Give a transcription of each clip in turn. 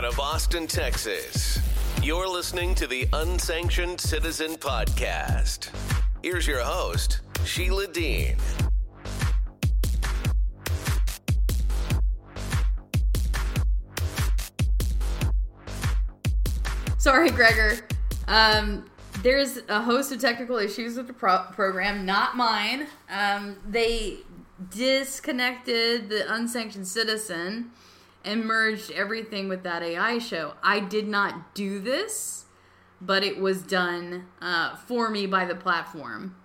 out of Austin, Texas. You're listening to the Unsanctioned Citizen Podcast. Here's your host, Sheila Dean. Sorry, Gregor. Um, there's a host of technical issues with the pro- program, not mine. Um, they disconnected the unsanctioned citizen and merged everything with that AI show. I did not do this, but it was done uh, for me by the platform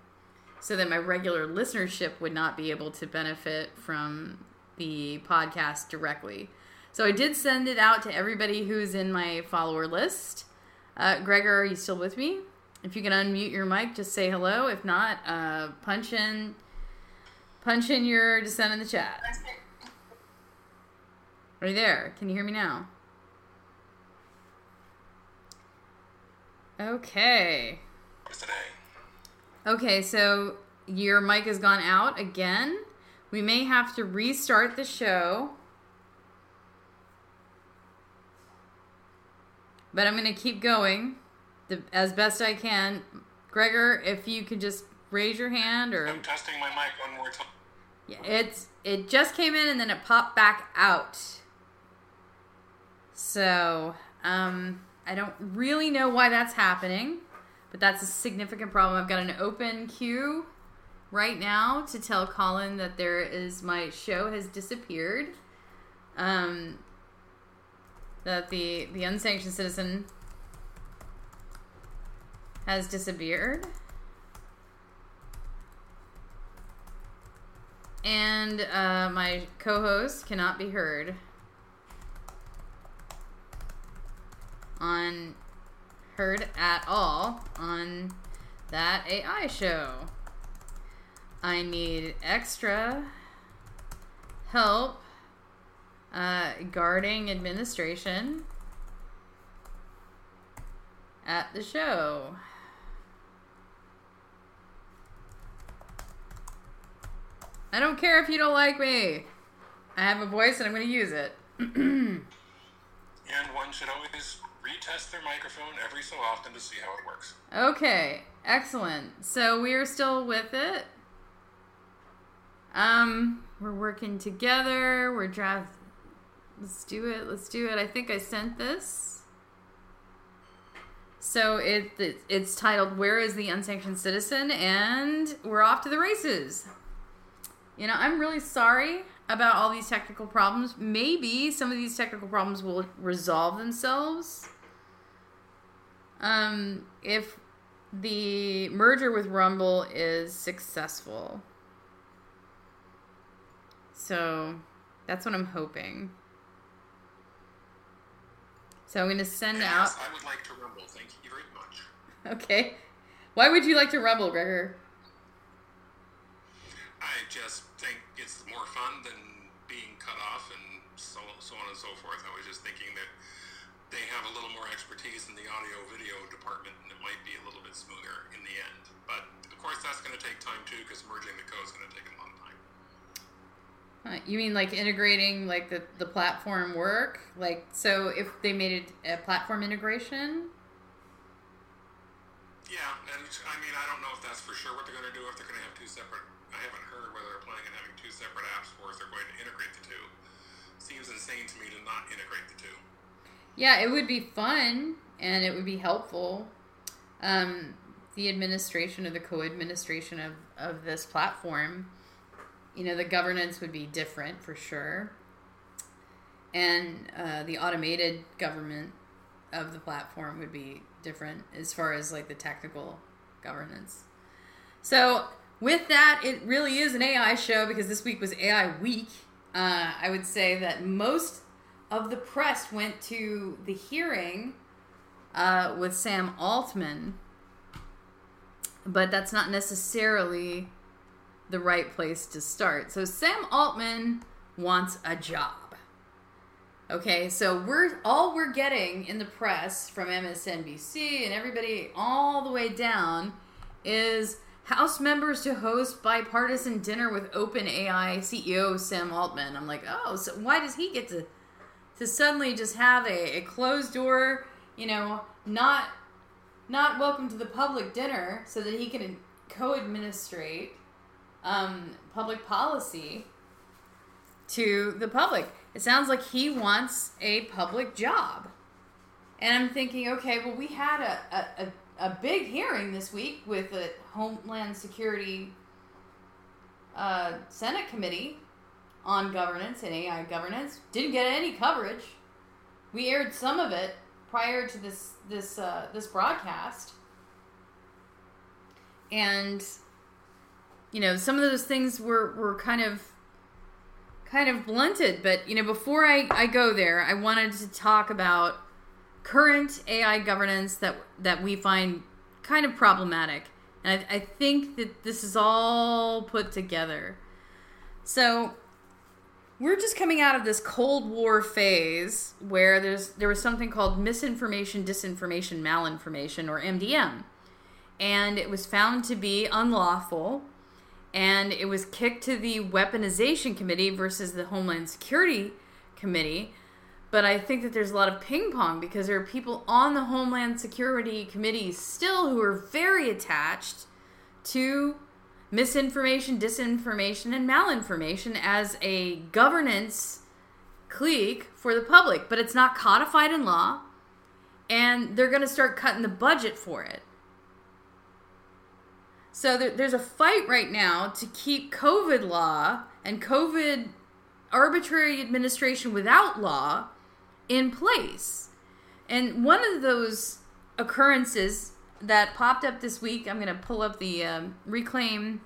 so that my regular listenership would not be able to benefit from the podcast directly. So I did send it out to everybody who's in my follower list. Uh, Gregor, are you still with me? If you can unmute your mic, just say hello. If not, uh, punch in punch in your dissent in the chat. Are you there? Can you hear me now? Okay. Okay, so your mic has gone out again. We may have to restart the show. But I'm going to keep going the, as best I can. Gregor, if you could just raise your hand or I'm testing my mic one more time. yeah, it's it just came in and then it popped back out. So, um I don't really know why that's happening, but that's a significant problem. I've got an open queue right now to tell Colin that there is my show has disappeared. Um that the the unsanctioned citizen has disappeared. And uh, my co host cannot be heard on heard at all on that AI show. I need extra help uh, guarding administration at the show. I don't care if you don't like me. I have a voice and I'm going to use it. And one should always retest their microphone every so often to see how it works. Okay, excellent. So we are still with it. Um, we're working together. We're draft. Let's do it. Let's do it. I think I sent this. So it, it it's titled "Where is the Unsanctioned Citizen?" and we're off to the races. You know, I'm really sorry about all these technical problems. Maybe some of these technical problems will resolve themselves um, if the merger with Rumble is successful. So that's what I'm hoping. So I'm going to send out. I would like to rumble. Thank you very much. Okay. Why would you like to rumble, Gregor? I just think it's more fun than being cut off and so, so on and so forth. I was just thinking that they have a little more expertise in the audio video department and it might be a little bit smoother in the end. But of course, that's going to take time too because merging the code is going to take a long time. Uh, You mean like integrating like the, the platform work? Like so if they made it a platform integration? Yeah, and I mean, I don't know if that's for sure what they're going to do. If they're going to have two separate, I haven't heard whether they're planning on having two separate apps or if they're going to integrate the two. Seems insane to me to not integrate the two. Yeah, it would be fun and it would be helpful. Um, the administration or the co-administration of, of this platform, you know, the governance would be different for sure. And uh, the automated government of the platform would be different as far as like the technical governance. So with that, it really is an AI show because this week was AI week. Uh, I would say that most of the press went to the hearing uh, with Sam Altman, but that's not necessarily the right place to start. So Sam Altman wants a job. Okay, so we're all we're getting in the press from MSNBC and everybody all the way down is House members to host bipartisan dinner with OpenAI CEO Sam Altman. I'm like, oh, so why does he get to to suddenly just have a, a closed door, you know, not not welcome to the public dinner so that he can co-administrate um, public policy to the public. It sounds like he wants a public job. And I'm thinking, okay, well, we had a, a, a, a big hearing this week with the Homeland Security uh, Senate Committee on governance and AI governance. Didn't get any coverage. We aired some of it prior to this this uh, this broadcast, and you know some of those things were were kind of kind of blunted. But you know, before I I go there, I wanted to talk about current AI governance that that we find kind of problematic, and I, I think that this is all put together. So we're just coming out of this Cold War phase where there's there was something called misinformation, disinformation, malinformation, or MDM, and it was found to be unlawful, and it was kicked to the Weaponization Committee versus the Homeland Security Committee. But I think that there's a lot of ping pong because there are people on the Homeland Security Committee still who are very attached to misinformation, disinformation, and malinformation as a governance clique for the public, but it's not codified in law, and they're going to start cutting the budget for it. So there, there's a fight right now to keep COVID law and COVID arbitrary administration without law in place. And one of those occurrences that popped up this week. I'm going to pull up the um, Reclaim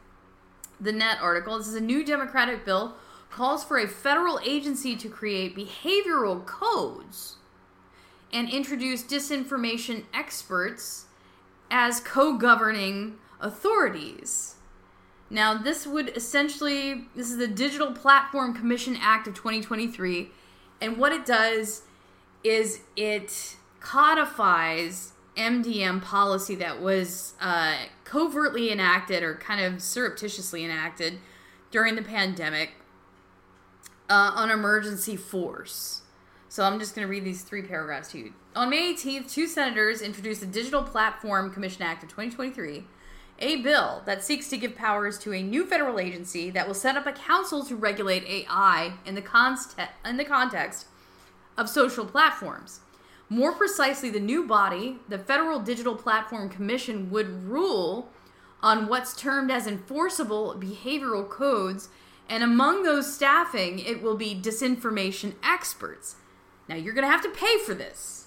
the Net article. This is a new Democratic bill calls for a federal agency to create behavioral codes and introduce disinformation experts as co-governing authorities. Now, this would essentially this is the Digital Platform Commission Act of 2023, and what it does is it codifies MDM policy that was uh, covertly enacted or kind of surreptitiously enacted during the pandemic uh, on emergency force. So I'm just going to read these three paragraphs to you. On May 18th, two senators introduced the Digital Platform Commission Act of 2023, a bill that seeks to give powers to a new federal agency that will set up a council to regulate AI in the, const- in the context of social platforms. More precisely, the new body, the Federal Digital Platform Commission, would rule on what's termed as enforceable behavioral codes, and among those staffing, it will be disinformation experts. Now, you're going to have to pay for this.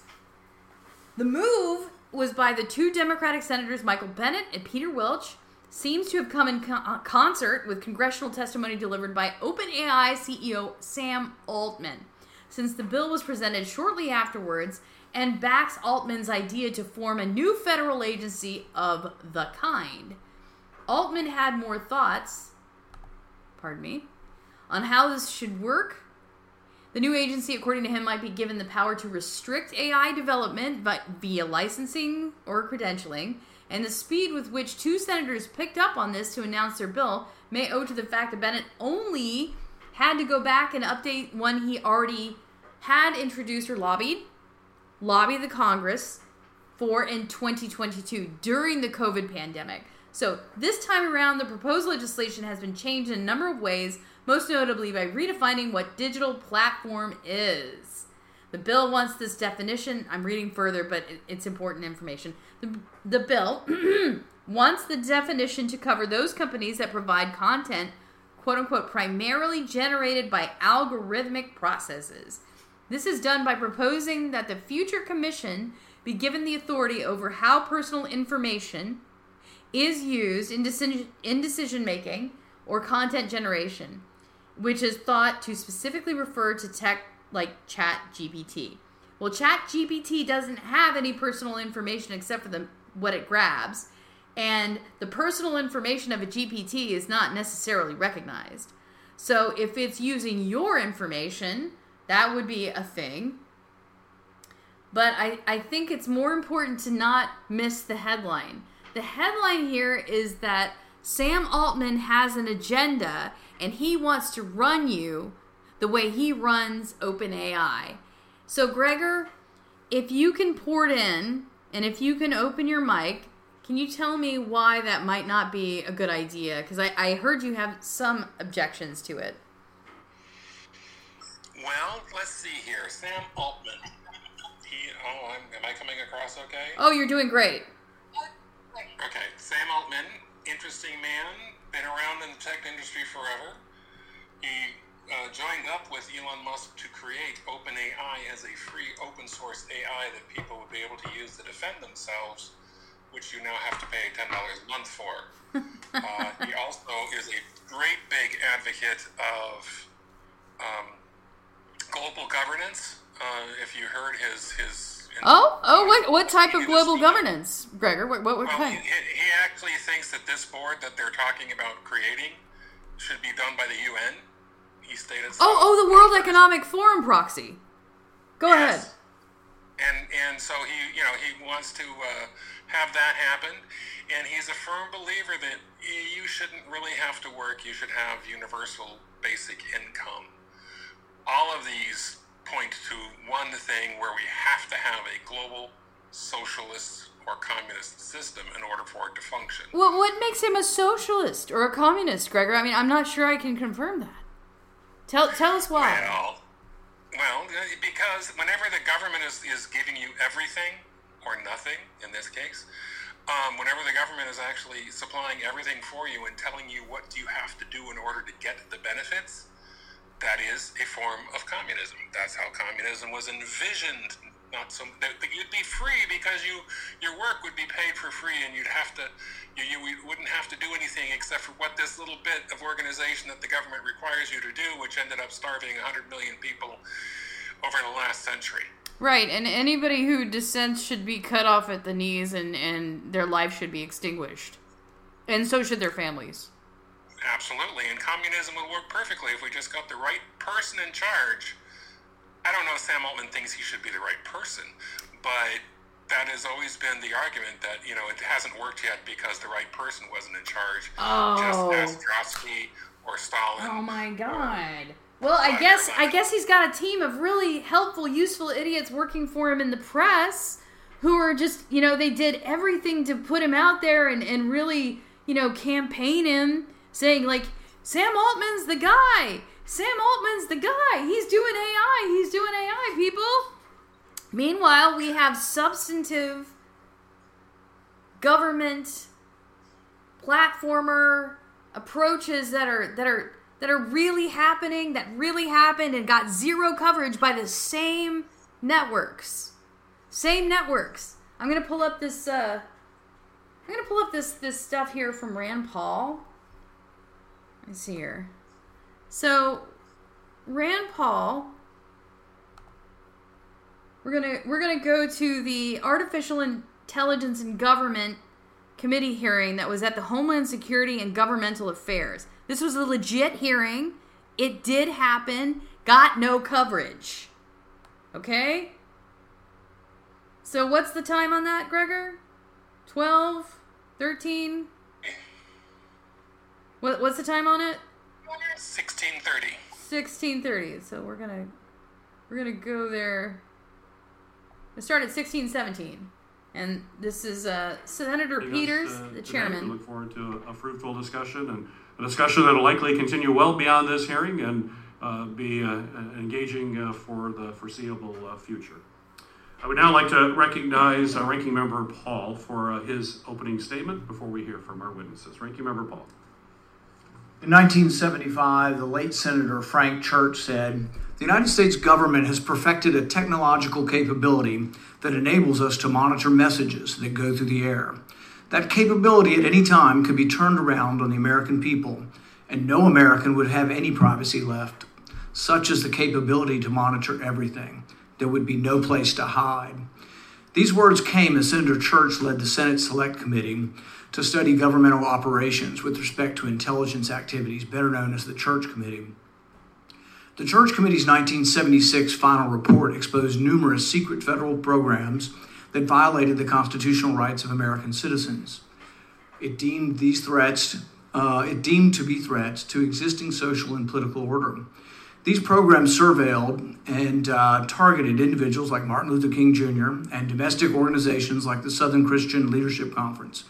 The move was by the two Democratic senators, Michael Bennet and Peter Welch, seems to have come in co- uh, concert with congressional testimony delivered by OpenAI CEO Sam Altman. Since the bill was presented shortly afterwards, and backs Altman's idea to form a new federal agency of the kind. Altman had more thoughts, pardon me, on how this should work. The new agency, according to him, might be given the power to restrict AI development but via licensing or credentialing, and the speed with which two senators picked up on this to announce their bill may owe to the fact that Bennet only had to go back and update one he already had introduced or lobbied lobby the Congress for in 2022 during the COVID pandemic. So, this time around, the proposed legislation has been changed in a number of ways, most notably by redefining what digital platform is. The bill wants this definition. I'm reading further, but it's important information. The, the bill wants the definition to cover those companies that provide content, quote unquote, primarily generated by algorithmic processes. This is done by proposing that the future commission be given the authority over how personal information is used in decision, in decision making or content generation, which is thought to specifically refer to tech like Chat GPT. Well, Chat GPT doesn't have any personal information except for the what it grabs, and the personal information of a GPT is not necessarily recognized. So if it's using your information, that would be a thing. But I, I think it's more important to not miss the headline. The headline here is that Sam Altman has an agenda and he wants to run you the way he runs OpenAI. So, Gregor, if you can port in and if you can open your mic, can you tell me why that might not be a good idea? Because I, I heard you have some objections to it. Well, let's see here. Sam Altman. He, oh, I'm, am I coming across okay? Oh, you're doing great. Okay, Sam Altman, interesting man, been around in the tech industry forever. He uh, joined up with Elon Musk to create OpenAI as a free open source AI that people would be able to use to defend themselves, which you now have to pay $10 a month for. uh, he also is a great big advocate of um, global governance. Uh, if you heard his his Oh, oh, what what type of global governance, Gregor? What what, what well, kind? He, he actually thinks that this board that they're talking about creating should be done by the UN. He stated. So. Oh, oh, the World Economic Forum proxy. Go Yes. ahead. And and so he you know he wants to uh, have that happen, and he's a firm believer that you shouldn't really have to work. You should have universal basic income. All of these point to one thing where we have to have a global socialist or communist system in order for it to function. What what makes him a socialist or a communist, Gregor? I mean, I'm not sure I can confirm that. Tell tell us why. Well, well, because whenever the government is, is giving you everything or nothing, in this case, um, whenever the government is actually supplying everything for you and telling you what you have to do in order to get the benefits, that is a form of communism. That's how communism was envisioned. Not some that, that you'd be free because you your work would be paid for free and you'd have to you, you wouldn't have to do anything except for what this little bit of organization that the government requires you to do, which ended up starving 100 million people over the last century. Right, and anybody who dissents should be cut off at the knees and, and their life should be extinguished. And so should their families. Absolutely, and communism would work perfectly if we just got the right person in charge. I don't know if Sam Altman thinks he should be the right person, but that has always been the argument that you know it hasn't worked yet because the right person wasn't in charge. Oh. Just as Trotsky or Stalin. Oh my god. Well, I guess I guess he's got a team of really helpful, useful idiots working for him in the press who are just, you know, they did everything to put him out there and, and really, you know, campaign him, saying like, Sam Altman's the guy. Sam Altman's the guy. He's doing AI. He's doing AI, people. Meanwhile, we have substantive government platformer approaches that are that are that are really happening that really happened and got zero coverage by the same networks same networks i'm gonna pull up this uh i'm gonna pull up this this stuff here from rand paul let me see here so rand paul we're gonna we're gonna go to the artificial intelligence and government committee hearing that was at the Homeland Security and Governmental Affairs. This was a legit hearing. It did happen. Got no coverage. Okay? So what's the time on that, Gregor? 12? 13? What, what's the time on it? 1630. 1630. So we're going to we're going to go there. We start at 1617. And this is uh, Senator Joining us, Peters, uh, the today. We chairman. look forward to a fruitful discussion and a discussion that will likely continue well beyond this hearing and uh, be uh, engaging uh, for the foreseeable uh, future. I would now like to recognize uh, Ranking Member Paul for uh, his opening statement before we hear from our witnesses. Ranking Member Paul. In 1975, the late Senator Frank Church said, The United States government has perfected a technological capability that enables us to monitor messages that go through the air. That capability at any time could be turned around on the American people, and no American would have any privacy left. Such is the capability to monitor everything. There would be no place to hide. These words came as Senator Church led the Senate Select Committee to study governmental operations with respect to intelligence activities, better known as the Church Committee. The Church Committee's 1976 final report exposed numerous secret federal programs that violated the constitutional rights of American citizens. It deemed these threats, uh, it deemed to be threats to existing social and political order. These programs surveilled and uh, targeted individuals like Martin Luther King Jr. and domestic organizations like the Southern Christian Leadership Conference,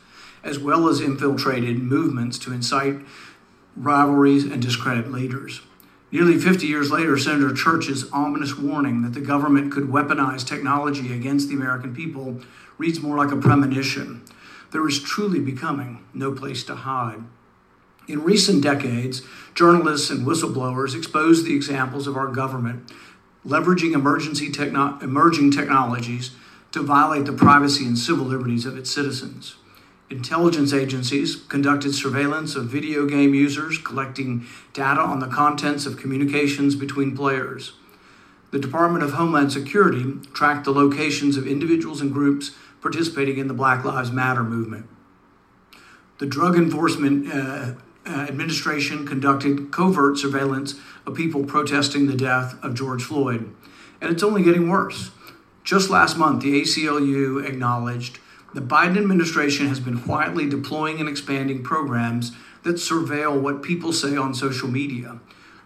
as well as infiltrated movements to incite rivalries and discredit leaders. Nearly 50 years later, Senator Church's ominous warning that the government could weaponize technology against the American people reads more like a premonition. There is truly becoming no place to hide. In recent decades, journalists and whistleblowers exposed the examples of our government leveraging emergency techno- emerging technologies to violate the privacy and civil liberties of its citizens. Intelligence agencies conducted surveillance of video game users, collecting data on the contents of communications between players. The Department of Homeland Security tracked the locations of individuals and groups participating in the Black Lives Matter movement. The Drug Enforcement uh, uh, Administration conducted covert surveillance of people protesting the death of George Floyd. And it's only getting worse. Just last month, the ACLU acknowledged the Biden administration has been quietly deploying and expanding programs that surveil what people say on social media,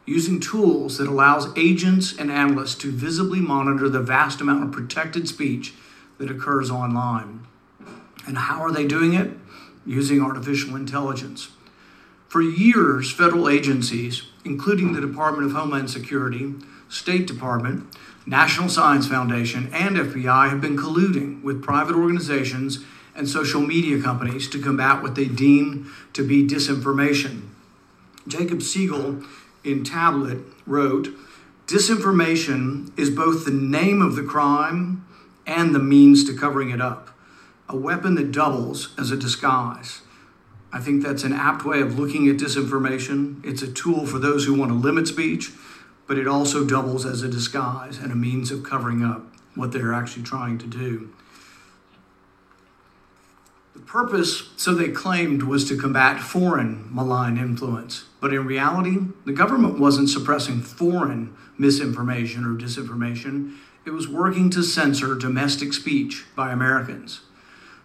using tools that allows agents and analysts to visibly monitor the vast amount of protected speech that occurs online. And how are they doing it? Using artificial intelligence. For years, federal agencies, including the Department of Homeland Security, State Department, National Science Foundation, and FBI have been colluding with private organizations and social media companies to combat what they deem to be disinformation. Jacob Siegel in Tablet wrote Disinformation is both the name of the crime and the means to covering it up, a weapon that doubles as a disguise. I think that's an apt way of looking at disinformation. It's a tool for those who want to limit speech, but it also doubles as a disguise and a means of covering up what they're actually trying to do. The purpose, so they claimed, was to combat foreign malign influence. But in reality, the government wasn't suppressing foreign misinformation or disinformation, it was working to censor domestic speech by Americans.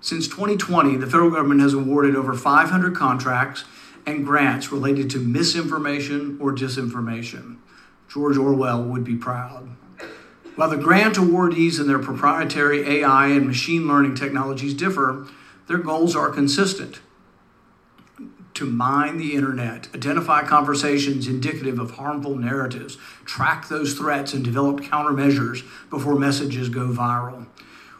Since 2020, the federal government has awarded over 500 contracts and grants related to misinformation or disinformation. George Orwell would be proud. While the grant awardees and their proprietary AI and machine learning technologies differ, their goals are consistent to mine the internet, identify conversations indicative of harmful narratives, track those threats, and develop countermeasures before messages go viral.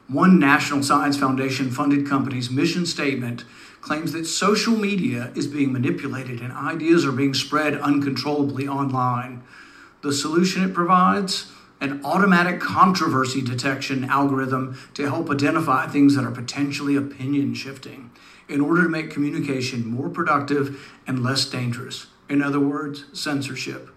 One National Science Foundation funded company's mission statement claims that social media is being manipulated and ideas are being spread uncontrollably online. The solution it provides? An automatic controversy detection algorithm to help identify things that are potentially opinion shifting in order to make communication more productive and less dangerous. In other words, censorship.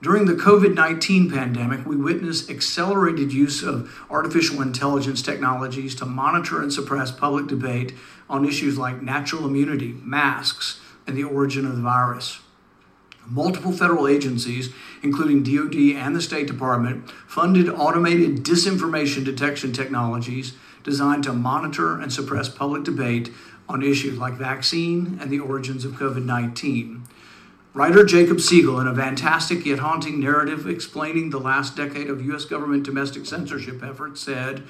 During the COVID 19 pandemic, we witnessed accelerated use of artificial intelligence technologies to monitor and suppress public debate on issues like natural immunity, masks, and the origin of the virus. Multiple federal agencies, including DoD and the State Department, funded automated disinformation detection technologies designed to monitor and suppress public debate on issues like vaccine and the origins of COVID 19. Writer Jacob Siegel, in a fantastic yet haunting narrative explaining the last decade of U.S. government domestic censorship efforts, said,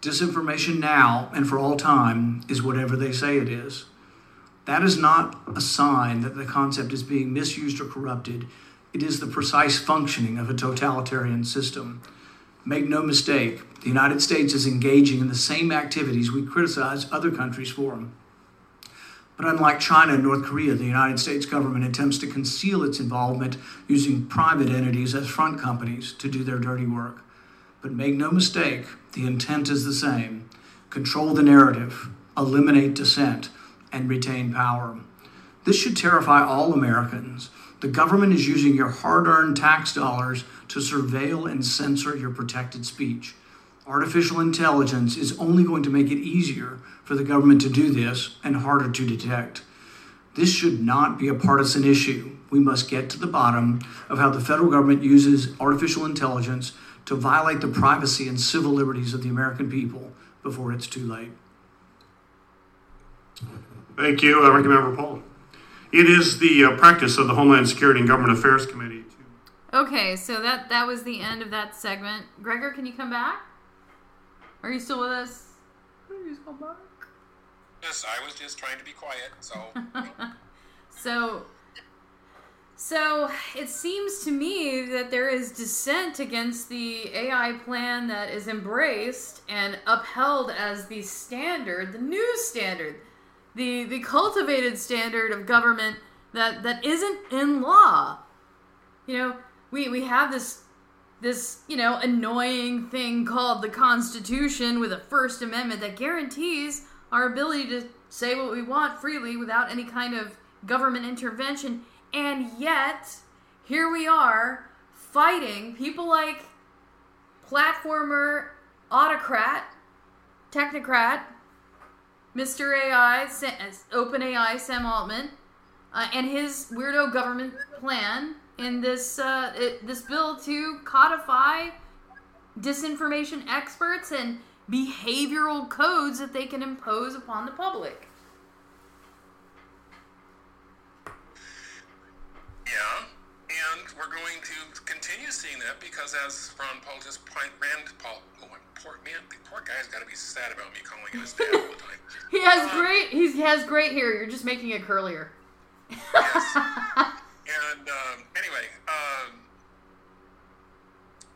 Disinformation now and for all time is whatever they say it is. That is not a sign that the concept is being misused or corrupted. It is the precise functioning of a totalitarian system. Make no mistake, the United States is engaging in the same activities we criticize other countries for. But unlike China and North Korea, the United States government attempts to conceal its involvement using private entities as front companies to do their dirty work. But make no mistake, the intent is the same control the narrative, eliminate dissent, and retain power. This should terrify all Americans. The government is using your hard earned tax dollars to surveil and censor your protected speech. Artificial intelligence is only going to make it easier for the government to do this and harder to detect. This should not be a partisan issue. We must get to the bottom of how the federal government uses artificial intelligence to violate the privacy and civil liberties of the American people before it's too late. Thank you, uh, Ranking Member Paul. It is the uh, practice of the Homeland Security and Government Affairs Committee Okay, so that that was the end of that segment. Gregor, can you come back? Are you still with us? Please come back. Yes, I was just trying to be quiet, so. So, so it seems to me that there is dissent against the AI plan that is embraced and upheld as the standard, the new standard, the the cultivated standard of government that that isn't in law. You know, we we have this this you know annoying thing called the Constitution with a First Amendment that guarantees our ability to say what we want freely without any kind of government intervention, and yet here we are fighting people like platformer, autocrat, technocrat, Mr. AI, Open AI, Sam Altman, uh, and his weirdo government plan in this uh, it, this bill to codify disinformation experts and behavioral codes that they can impose upon the public. Yeah, and we're going to continue seeing that because, as Ron Paul just point, Rand Paul, poor man, the poor guy's got to be sad about me calling him his dad all the time. he has um, great, he has great hair. You're just making it curlier. yes. And um, anyway, um,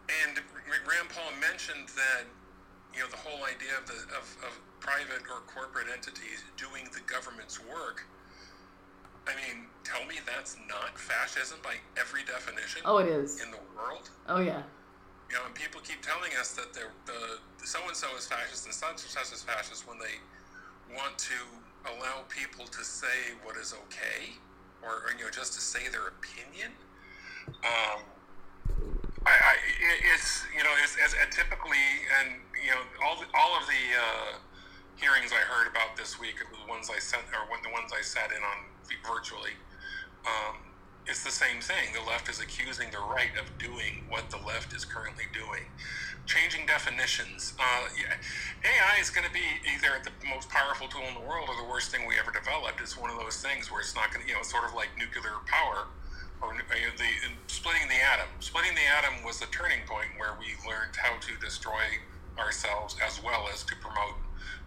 and Rand Paul mentioned that you know the whole idea of the of, of private or corporate entities doing the government's work I mean, tell me that's not fascism by every definition. Oh, it is in the world. Oh yeah. You know, and people keep telling us that they're, the so and so is fascist and such and such is fascist when they want to allow people to say what is okay, or, or you know, just to say their opinion. Um, I, I it's you know, it's, it's, typically, and you know, all the, all of the uh, hearings I heard about this week, the ones I sent, or when the ones I sat in on virtually, um, it's the same thing. The left is accusing the right of doing what the left is currently doing. Changing definitions. Uh, yeah. AI is going to be either the most powerful tool in the world or the worst thing we ever developed. It's one of those things where it's not going to, you know, sort of like nuclear power or uh, the splitting the atom. Splitting the atom was the turning point where we learned how to destroy ourselves as well as to promote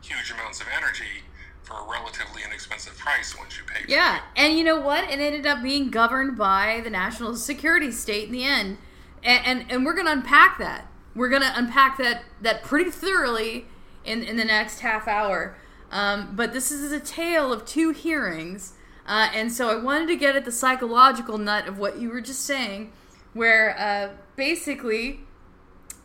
huge amounts of energy for a relatively inexpensive price once you pay. Yeah, it. and you know what? It ended up being governed by the national security state in the end, and and, and we're going to unpack that. We're going to unpack that that pretty thoroughly in in the next half hour. Um, but this is a tale of two hearings, uh, and so I wanted to get at the psychological nut of what you were just saying, where uh, basically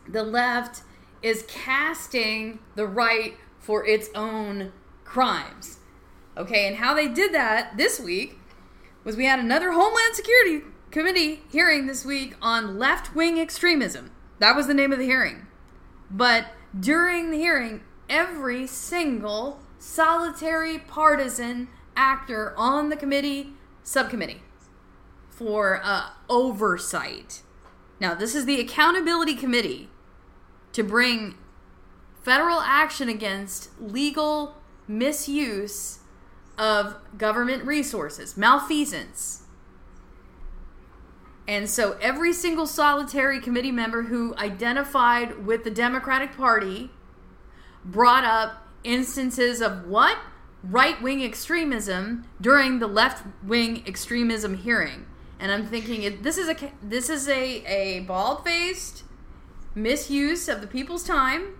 the left is casting the right for its own crimes. Okay, and how they did that this week was we had another Homeland Security Committee hearing this week on left wing extremism. That was the name of the hearing. But during the hearing, every single solitary partisan actor on the committee, subcommittee, for uh, oversight. Now, this is the Accountability Committee to bring federal action against legal misuse of government resources, malfeasance. And so every single solitary committee member who identified with the Democratic Party brought up instances of what? Right wing extremism during the left wing extremism hearing. And I'm thinking this is a this is a, a bald faced misuse of the people's time.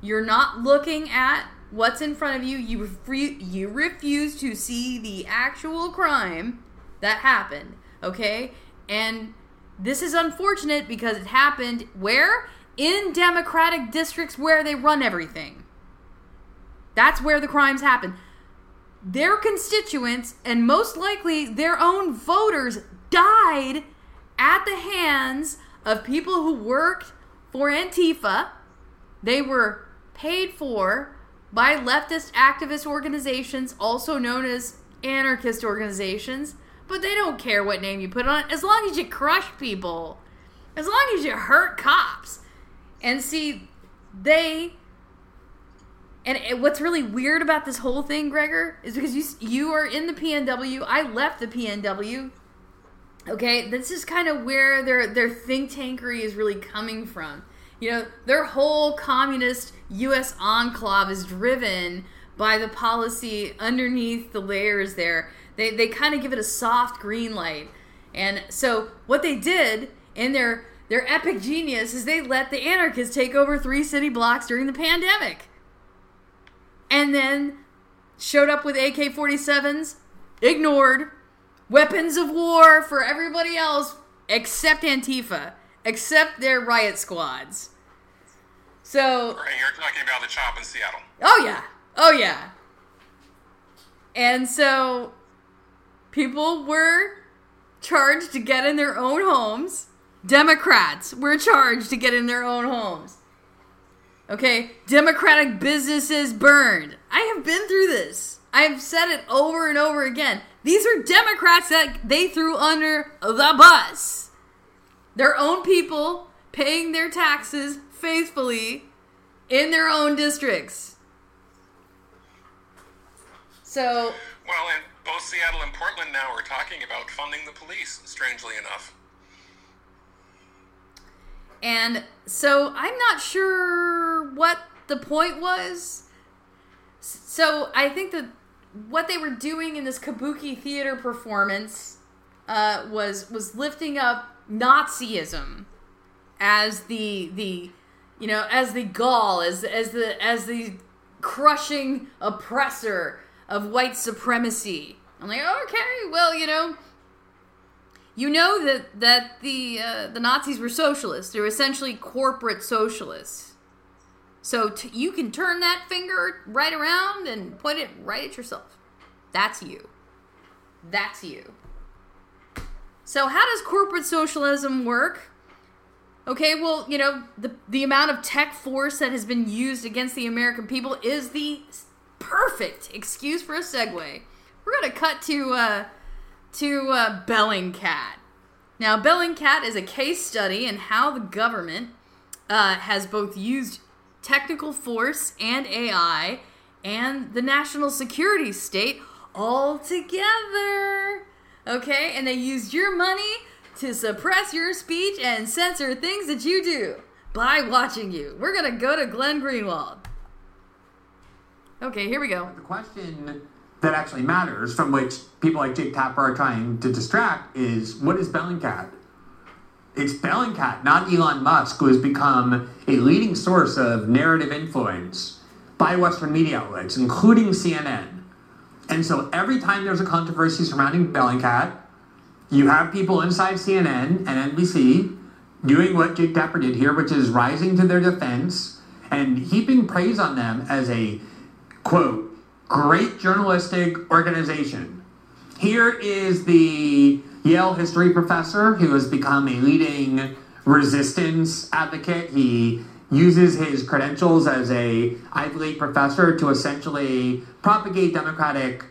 You're not looking at what's in front of you. You refuse you refuse to see the actual crime that happened. Okay, and this is unfortunate because it happened where in Democratic districts where they run everything. That's where the crimes happen. Their constituents and most likely their own voters died at the hands of people who worked for Antifa. They were paid for by leftist activist organizations, also known as anarchist organizations, but they don't care what name you put on it as long as you crush people, as long as you hurt cops. And see, they. And what's really weird about this whole thing, Gregor, is because you you are in the PNW. I left the PNW, Okay, this is kind of where their their think tankery is really coming from. You know, their whole communist U.S. enclave is driven by the policy underneath the layers there. They, they kind of give it a soft green light. And so what they did in their their epic genius is they let the anarchists take over three city blocks during the pandemic. And then showed up with AK-47s, ignored weapons of war for everybody else except Antifa, except their riot squads. So Right, you're talking about the CHOP in Seattle. Oh yeah. Oh yeah. And so people were charged to get in their own homes. Democrats were charged to get in their own homes. Okay, Democratic businesses burned. I have been through this. I've said it over and over again. These are Democrats that they threw under the bus. Their own people paying their taxes faithfully in their own districts. So, Well, and both Seattle and Portland now are talking about funding the police, strangely enough. and so I'm not sure what the point was. So I think that what they were doing in this kabuki theater performance uh, was was lifting up Nazism as the the you know as the gall as as the as the crushing oppressor of white supremacy. I'm like, okay, well, you know, you know that that the uh, the Nazis were socialists. They were essentially corporate socialists. So t- you can turn that finger right around and point it right at yourself. That's you. That's you. So how does corporate socialism work? Okay, well, you know, the the amount of tech force that has been used against the American people is the perfect excuse for a segue. We're gonna cut to uh, to uh, Bellingcat. Now, Bellingcat is a case study in how the government uh, has both used technical force and AI and the national security state all together. Okay, and they used your money to suppress your speech and censor things that you do by watching you. We're gonna go to Glenn Greenwald. Okay, here we go. The question that actually matters, from which people like Jake Tapper are trying to distract, is what is Bellingcat? It's Bellingcat, not Elon Musk, who has become a leading source of narrative influence by Western media outlets, including CNN. And so every time there's a controversy surrounding Bellingcat, you have people inside CNN and NBC doing what Jake Tapper did here, which is rising to their defense and heaping praise on them as a quote, great journalistic organization. Here is the Yale history professor who has become a leading resistance advocate. He uses his credentials as a Ivy League professor to essentially propagate Democratic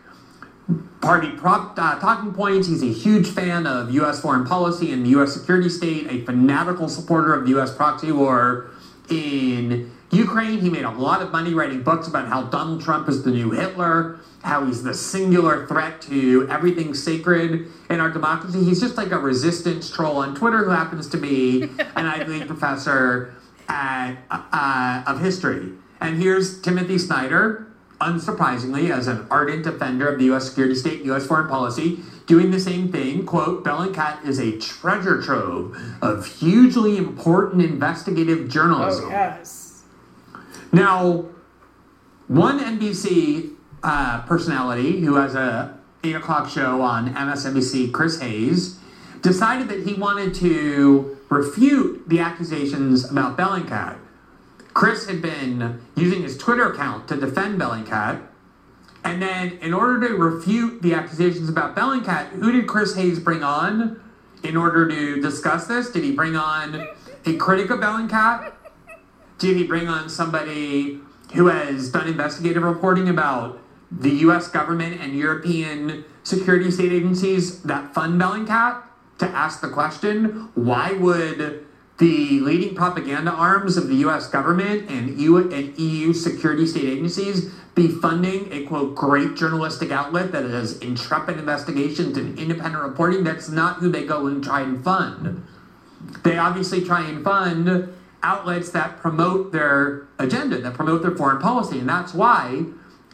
Party prop, uh, talking points. He's a huge fan of U.S. foreign policy and the U.S. security state, a fanatical supporter of the U.S. proxy war in Ukraine. He made a lot of money writing books about how Donald Trump is the new Hitler, how he's the singular threat to everything sacred in our democracy. He's just like a resistance troll on Twitter who happens to be an Ivy League professor at, uh, of history. And here's Timothy Snyder, unsurprisingly, as an ardent defender of the U.S. security state, U.S. foreign policy, doing the same thing. Quote, Bellingcat is a treasure trove of hugely important investigative journalism. yes. Now, one NBC uh, personality who has a 8 o'clock show on MSNBC, Chris Hayes, decided that he wanted to refute the accusations about Bellingcat. Chris had been using his Twitter account to defend Bellingcat. And then, in order to refute the accusations about Bellingcat, who did Chris Hayes bring on in order to discuss this? Did he bring on a critic of Bellingcat? Did he bring on somebody who has done investigative reporting about the US government and European security state agencies that fund Bellingcat to ask the question why would the leading propaganda arms of the U.S. government and EU, and EU security state agencies be funding a quote great journalistic outlet that does intrepid investigations and independent reporting. That's not who they go and try and fund. They obviously try and fund outlets that promote their agenda, that promote their foreign policy, and that's why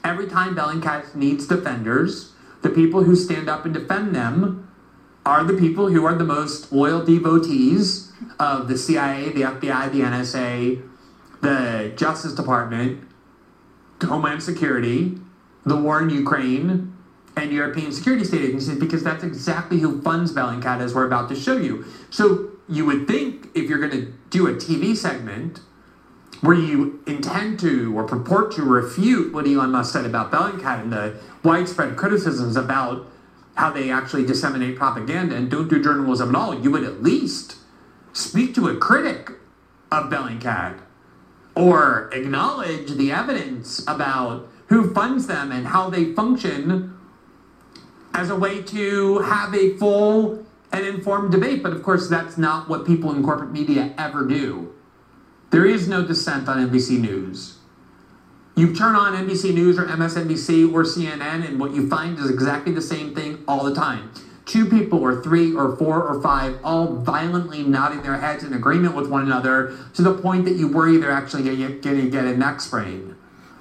every time Bellingcat needs defenders, the people who stand up and defend them are the people who are the most loyal devotees of the CIA, the FBI, the NSA, the Justice Department, Homeland Security, the war in Ukraine, and European security state agencies because that's exactly who funds Bellingcat, as we're about to show you. So you would think if you're going to do a TV segment where you intend to or purport to refute what Elon Musk said about Bellingcat and the widespread criticisms about how they actually disseminate propaganda and don't do journalism at all, you would at least speak to a critic of Bellingcat or acknowledge the evidence about who funds them and how they function as a way to have a full and informed debate. But of course, that's not what people in corporate media ever do. There is no dissent on NBC News. You turn on NBC News or MSNBC or CNN, and what you find is exactly the same thing all the time. Two people, or three, or four, or five, all violently nodding their heads in agreement with one another to the point that you worry they're actually going to get a neck sprain.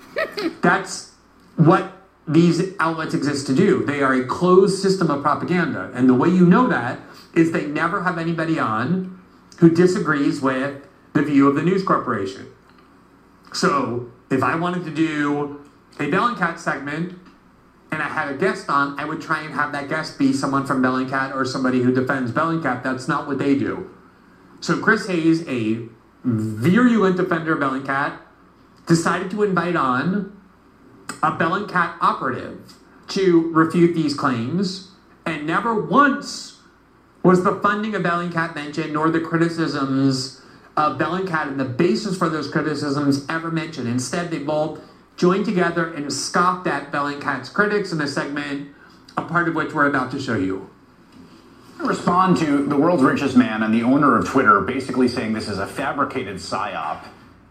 That's what these outlets exist to do. They are a closed system of propaganda. And the way you know that is they never have anybody on who disagrees with the view of the news corporation. So if I wanted to do a Bellingcat segment and I had a guest on, I would try and have that guest be someone from Bellingcat or somebody who defends Bellingcat. That's not what they do. So Chris Hayes, a virulent defender of Bellingcat, decided to invite on a Bellingcat operative to refute these claims, and never once was the funding of Bellingcat mentioned, nor the criticisms of Bellingcat and the basis for those criticisms ever mentioned. Instead, they both joined together and scoffed at Bellingcat's critics in a segment, a part of which we're about to show you. Respond to the world's richest man and the owner of Twitter basically saying this is a fabricated psyop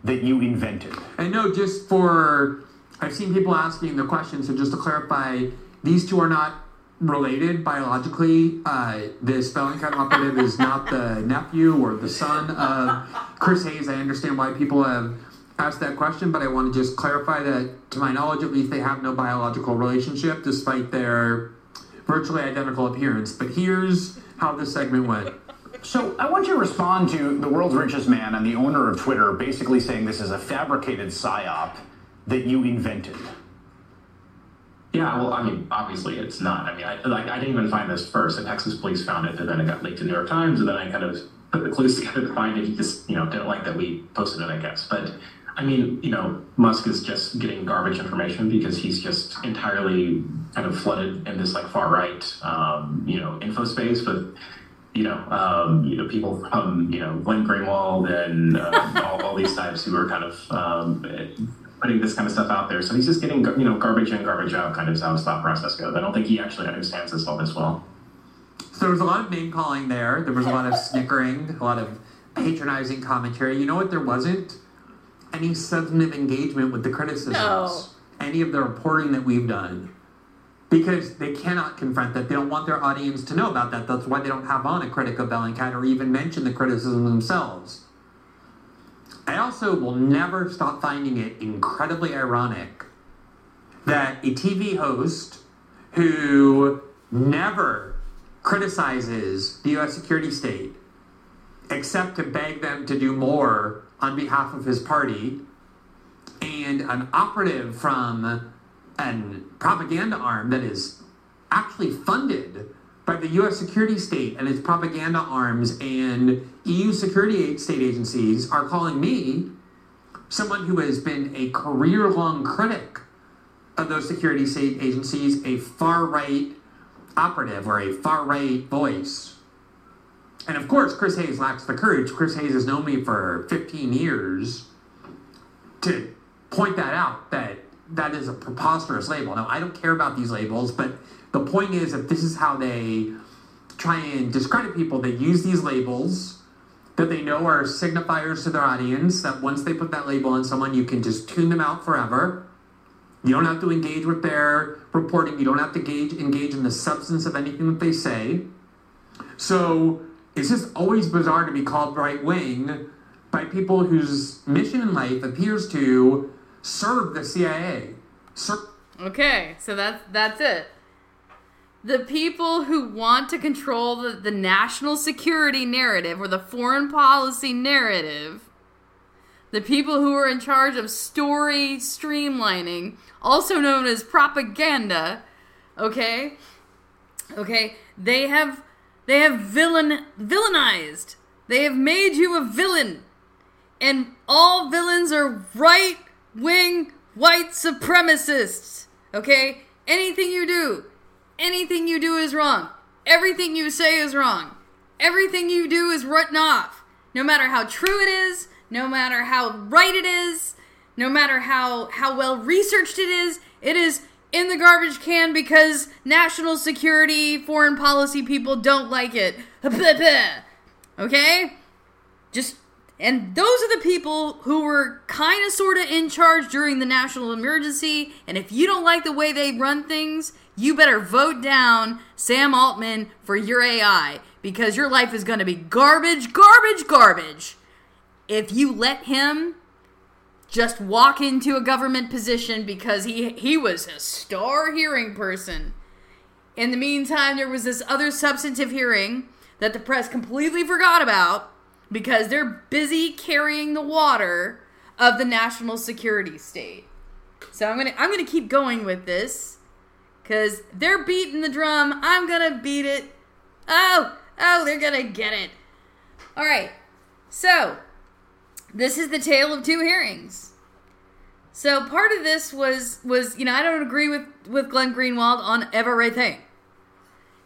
that you invented. And no, just for I've seen people asking the question, so just to clarify, these two are not related biologically. Uh, this Bellingcat operative is not the nephew or the son of Chris Hayes. I understand why people have asked that question, but I want to just clarify that, to my knowledge, at least, they have no biological relationship despite their virtually identical appearance. But here's how this segment went. So I want you to respond to the world's richest man and the owner of Twitter basically saying this is a fabricated psyop that you invented. Yeah, well, I mean, obviously it's not. I mean, I, like, I didn't even find this first. The Texas police found it, and then it got leaked to New York Times, and then I kind of put the clues together to find it. He just, you know, didn't like that we posted it, I guess. But I mean, you know, Musk is just getting garbage information because he's just entirely kind of flooded in this like far right, um, you know, info space with, you know, um, you know, people from you know Glenn Greenwald and uh, all, all, these types who are kind of um, putting this kind of stuff out there. So he's just getting you know garbage in, garbage out, kind of is how his thought process goes. I don't think he actually understands this all this well. So there was a lot of name calling there. There was a lot of snickering, a lot of patronizing commentary. You know what? There wasn't any substantive engagement with the criticisms, no. any of the reporting that we've done, because they cannot confront that. They don't want their audience to know about that. That's why they don't have on a critic of Bellingcat or even mention the criticism themselves. I also will never stop finding it incredibly ironic that a TV host who never criticizes the US security state except to beg them to do more on behalf of his party and an operative from a propaganda arm that is actually funded by the US security state and its propaganda arms and EU security state agencies are calling me, someone who has been a career long critic of those security state agencies, a far right operative or a far right voice. And of course, Chris Hayes lacks the courage. Chris Hayes has known me for 15 years to point that out that that is a preposterous label. Now, I don't care about these labels, but the point is that this is how they try and discredit people. They use these labels that they know are signifiers to their audience that once they put that label on someone, you can just tune them out forever. You don't have to engage with their reporting. You don't have to engage, engage in the substance of anything that they say. So it's just always bizarre to be called right wing by people whose mission in life appears to serve the CIA. Ser- Okay, so that's that's it. The people who want to control the, the national security narrative or the foreign policy narrative, the people who are in charge of story streamlining, also known as propaganda, okay? Okay, they have they have villain villainized. They have made you a villain. And all villains are right wing white supremacists. Okay? Anything you do, anything you do is wrong. Everything you say is wrong. Everything you do is written off. No matter how true it is, no matter how right it is, no matter how, how well researched it is, it is in the garbage can because national security, foreign policy people don't like it. okay? Just and those are the people who were kind of sort of in charge during the national emergency. And if you don't like the way they run things, you better vote down Sam Altman for your AI because your life is going to be garbage, garbage, garbage. If you let him just walk into a government position because he he was a star hearing person. In the meantime, there was this other substantive hearing that the press completely forgot about because they're busy carrying the water of the national security state. So I'm gonna I'm gonna keep going with this because they're beating the drum. I'm gonna beat it. Oh oh, they're gonna get it. All right. So this is the tale of two hearings. So part of this was was you know I don't agree with with Glenn Greenwald on everything,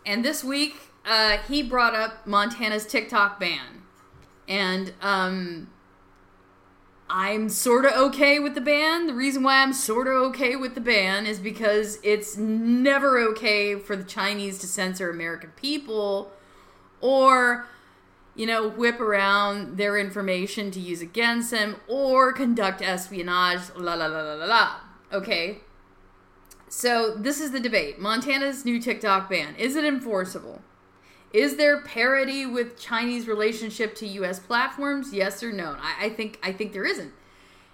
and this week uh, he brought up Montana's TikTok ban, and um, I'm sort of okay with the ban. The reason why I'm sort of okay with the ban is because it's never okay for the Chinese to censor American people or you know, whip around their information to use against them or conduct espionage, la la la la la la. Okay? So, this is the debate. Montana's new TikTok ban. Is it enforceable? Is there parity with Chinese relationship to U.S. platforms? Yes or no? I, I think I think there isn't.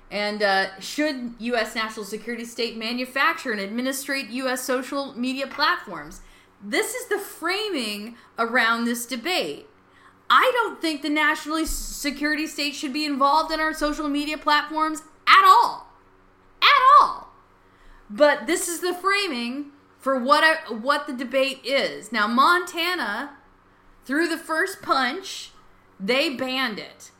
And uh, should U.S. national security state manufacture and administrate U.S. social media platforms? This is the framing around this debate. I don't think the national security state should be involved in our social media platforms at all. At all. But this is the framing for what a, what the debate is. Now Montana through the first punch, they banned it.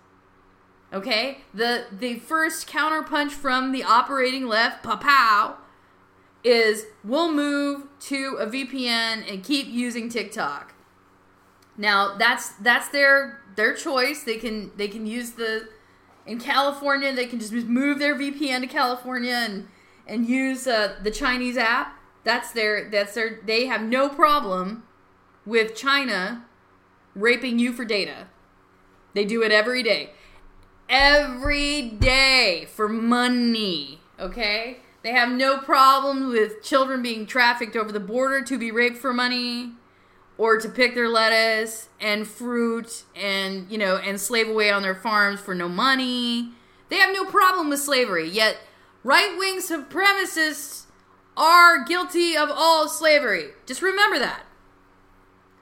Okay? The the first counterpunch from the operating left, pow is we'll move to a VPN and keep using TikTok. Now that's that's their their choice. They can they can use the in California they can just move their VPN to California and and use uh, the Chinese app. That's their that's their they have no problem with China raping you for data. They do it every day. Every day for money, okay? They have no problem with children being trafficked over the border to be raped for money or to pick their lettuce and fruit and you know and slave away on their farms for no money they have no problem with slavery yet right-wing supremacists are guilty of all slavery just remember that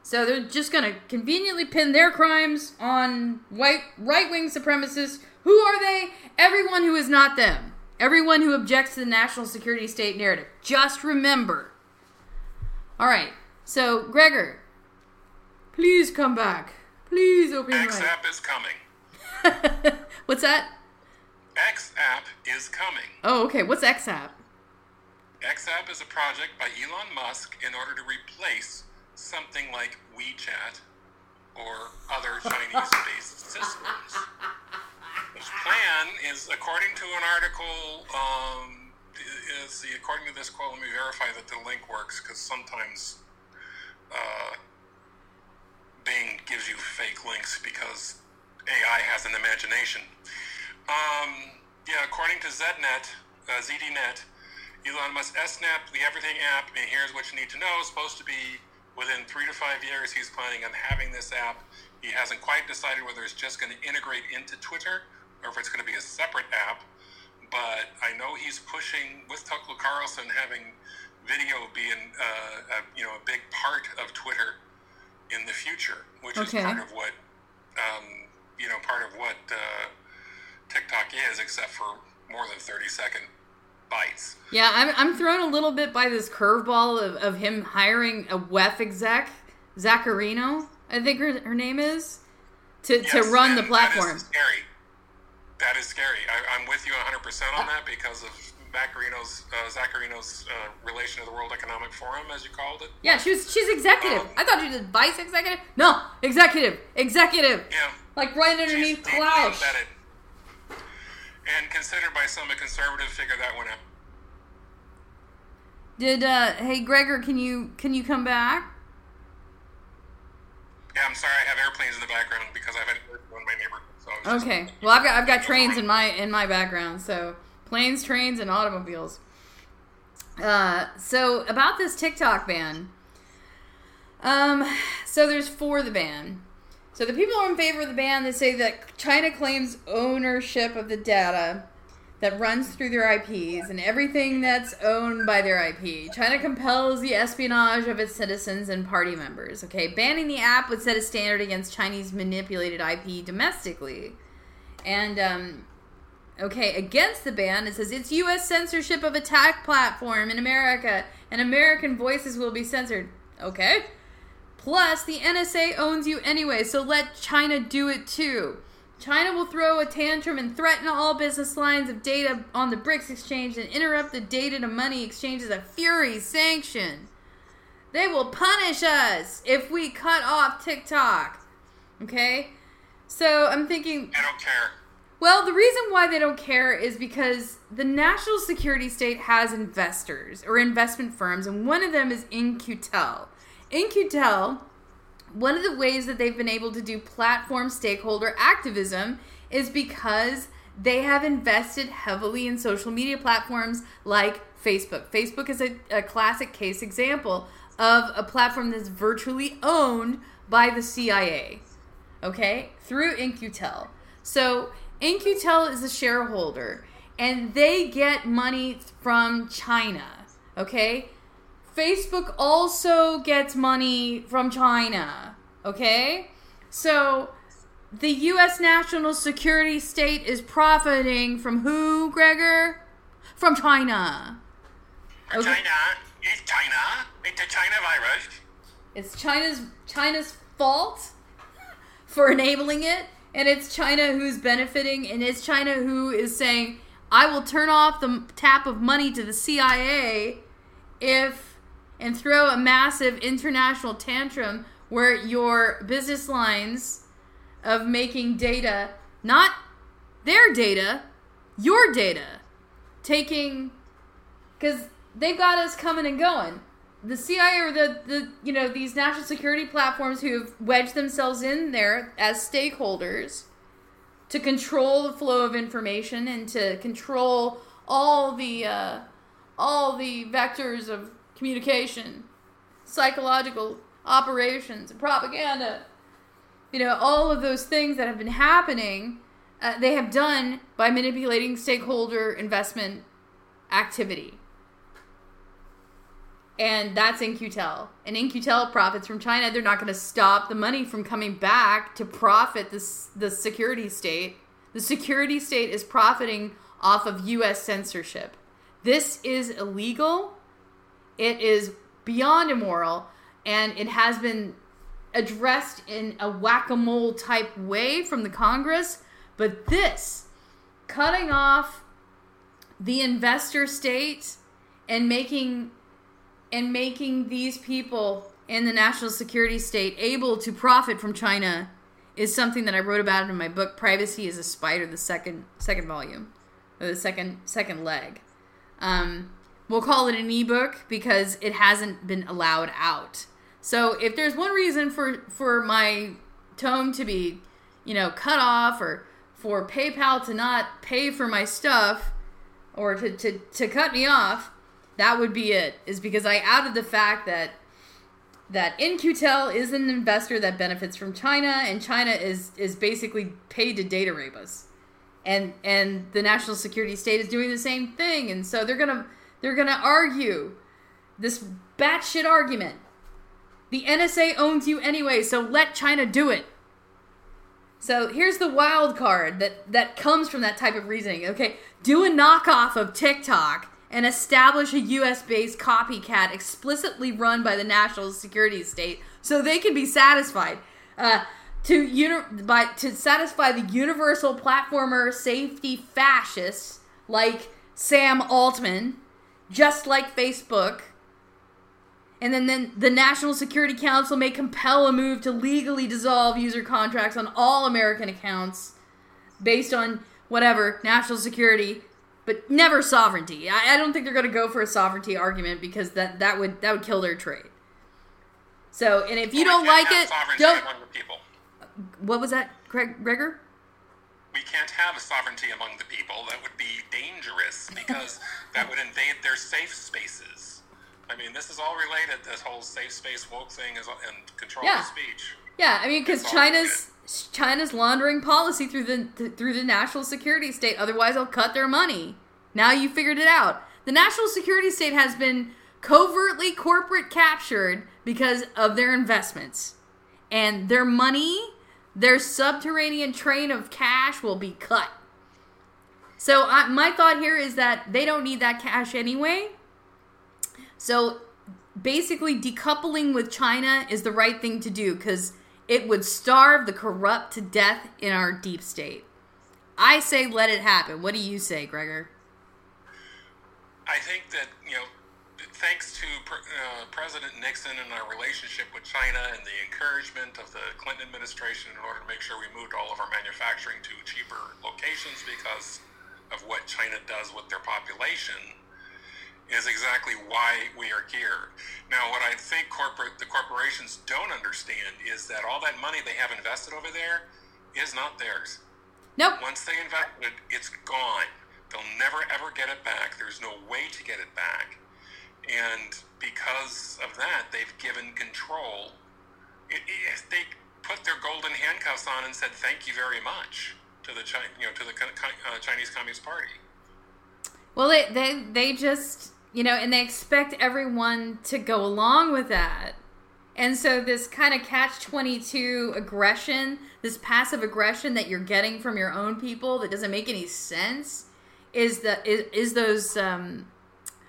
so they're just going to conveniently pin their crimes on white right-wing supremacists who are they everyone who is not them everyone who objects to the national security state narrative just remember all right so gregor Please come back. Please open your. XApp is coming. What's that? XApp is coming. Oh, okay. What's XApp? XApp is a project by Elon Musk in order to replace something like WeChat or other Chinese-based systems. His plan is, according to an article, um, is the according to this quote. Let me verify that the link works because sometimes uh, Bing gives you fake links because AI has an imagination. Um, yeah, according to ZDNet, uh, ZDNet, Elon Musk's XApp, the Everything app, and here's what you need to know, supposed to be within three to five years. He's planning on having this app. He hasn't quite decided whether it's just going to integrate into Twitter or if it's going to be a separate app. But I know he's pushing with Tucker Carlson having video being uh, a, you know a big part of Twitter in the future, which Okay. is part of what um, you know part of what uh, TikTok is, except for more than thirty second bites. Yeah, I'm, I'm thrown a little bit by this curveball of, of him hiring a WEF exec, Zacharino, I think her, her name is, to, to run the platform. That is scary. That is scary. I, I'm with you 100% on that because of Zacharino's, uh, Zacharino's uh, relation to the World Economic Forum, as you called it. Yeah, she was she's executive. Um, I thought she was vice executive. No, executive, executive. Yeah. Like right underneath Klaus. And considered by some a conservative figure that one out. Did uh hey Gregor, can you can you come back? Yeah, I'm sorry I have airplanes in the background because I've had one in my neighborhood. So was just- Okay. Well, I've got I've got trains in my in my background, so planes, trains, and automobiles. Uh, so about this TikTok ban. Um, so there's for the ban. So the people are in favor of the ban they say that China claims ownership of the data that runs through their IPs and everything that's owned by their IP. China compels the espionage of its citizens and party members. Okay, banning the app would set a standard against Chinese manipulated IP domestically. And um, okay, against the ban, it says it's U.S. censorship of a tech platform in America, and American voices will be censored. Okay. Plus, the NSA owns you anyway, so let China do it too. China will throw a tantrum and threaten all business lines of data on the BRICS exchange and interrupt the data to money exchanges as a fury sanction. They will punish us if we cut off TikTok. Okay? So I'm thinking, I don't care. well, the reason why they don't care is because the national security state has investors or investment firms, and one of them is In-Q-Tel. In-Q-Tel, one of the ways that they've been able to do platform stakeholder activism is because they have invested heavily in social media platforms like Facebook. Facebook is a, a classic case example of a platform that's virtually owned by the CIA okay, through In-Q-Tel. So In-Q-Tel is a shareholder, and they get money from China, okay? Facebook also gets money from China, okay? So the U.S. national security state is profiting from who, Gregor? From China. Okay. China, it's China. It's a China virus. It's China's China's fault for enabling it, and it's China who's benefiting, and it's China who is saying, "I will turn off the tap of money to the CIA if and throw a massive international tantrum where your business lines of making data, not their data, your data, taking because they've got us coming and going. The CIA or the, the you know these national security platforms who have wedged themselves in there as stakeholders to control the flow of information and to control all the uh, all the vectors of communication, psychological operations, and propaganda. You know all of those things that have been happening. Uh, they have done by manipulating stakeholder investment activity and that's In-Q-Tel. And In-Q-Tel profits from China. They're not going to stop the money from coming back to profit this the security state. The security state is profiting off of U.S. censorship. This is illegal. It is beyond immoral, and it has been addressed in a whack-a-mole type way from the Congress. But this, cutting off the investor state and making and making these people in the national security state able to profit from China is something that I wrote about in my book Privacy is a Spider the second second volume or the second second leg. Um, we'll call it an ebook because it hasn't been allowed out. So if there's one reason for for my tome to be, you know, cut off or for PayPal to not pay for my stuff or to, to, to cut me off, that would be it. Is because I added the fact that that In-Q-Tel is an investor that benefits from China, and China is is basically paid to data rape us, and and the national security state is doing the same thing, and so they're gonna they're gonna argue this batshit argument. The NSA owns you anyway, so let China do it. So here's the wild card that that comes from that type of reasoning. Okay, do a knockoff of TikTok and establish a US based copycat explicitly run by the national security state so they can be satisfied. Uh, to uni- by to satisfy the universal platformer safety fascists like Sam Altman, just like Facebook. And then, then the National Security Council may compel a move to legally dissolve user contracts on all American accounts based on whatever national security but never sovereignty. I, I don't think they're going to go for a sovereignty argument because that that would that would kill their trade. So, and if you Well, don't like it, don't. What was that, Greg Gregor? We can't have a sovereignty among the people. That would be dangerous because that would invade their safe spaces. I mean, this is all related. This whole safe space woke thing is and control Yeah. of speech. Yeah, I mean, because China's China's laundering policy through the th- through the national security state. Otherwise, they'll cut their money. Now you figured it out. The national security state has been covertly corporate captured because of their investments, and their money, their subterranean train of cash, will be cut. So I, my thought here is that they don't need that cash anyway. So basically decoupling with China is the right thing to do because it would starve the corrupt to death in our deep state. I say let it happen. What do you say, Gregor? I think that you know, thanks to uh, President Nixon and our relationship with China and the encouragement of the Clinton administration in order to make sure we moved all of our manufacturing to cheaper locations because of what China does with their population, is exactly why we are here. Now, what I think corporate the corporations don't understand is that all that money they have invested over there is not theirs. Nope. Once they invest it, it's gone. They'll never ever get it back. There's no way to get it back. And because of that, they've given control. They put their golden handcuffs on and said thank you very much to the you know to the uh, Chinese Communist Party. Well, they, they they just you know, and they expect everyone to go along with that. And so this kind of catch 22 aggression, this passive aggression that you're getting from your own people that doesn't make any sense is the is, is those um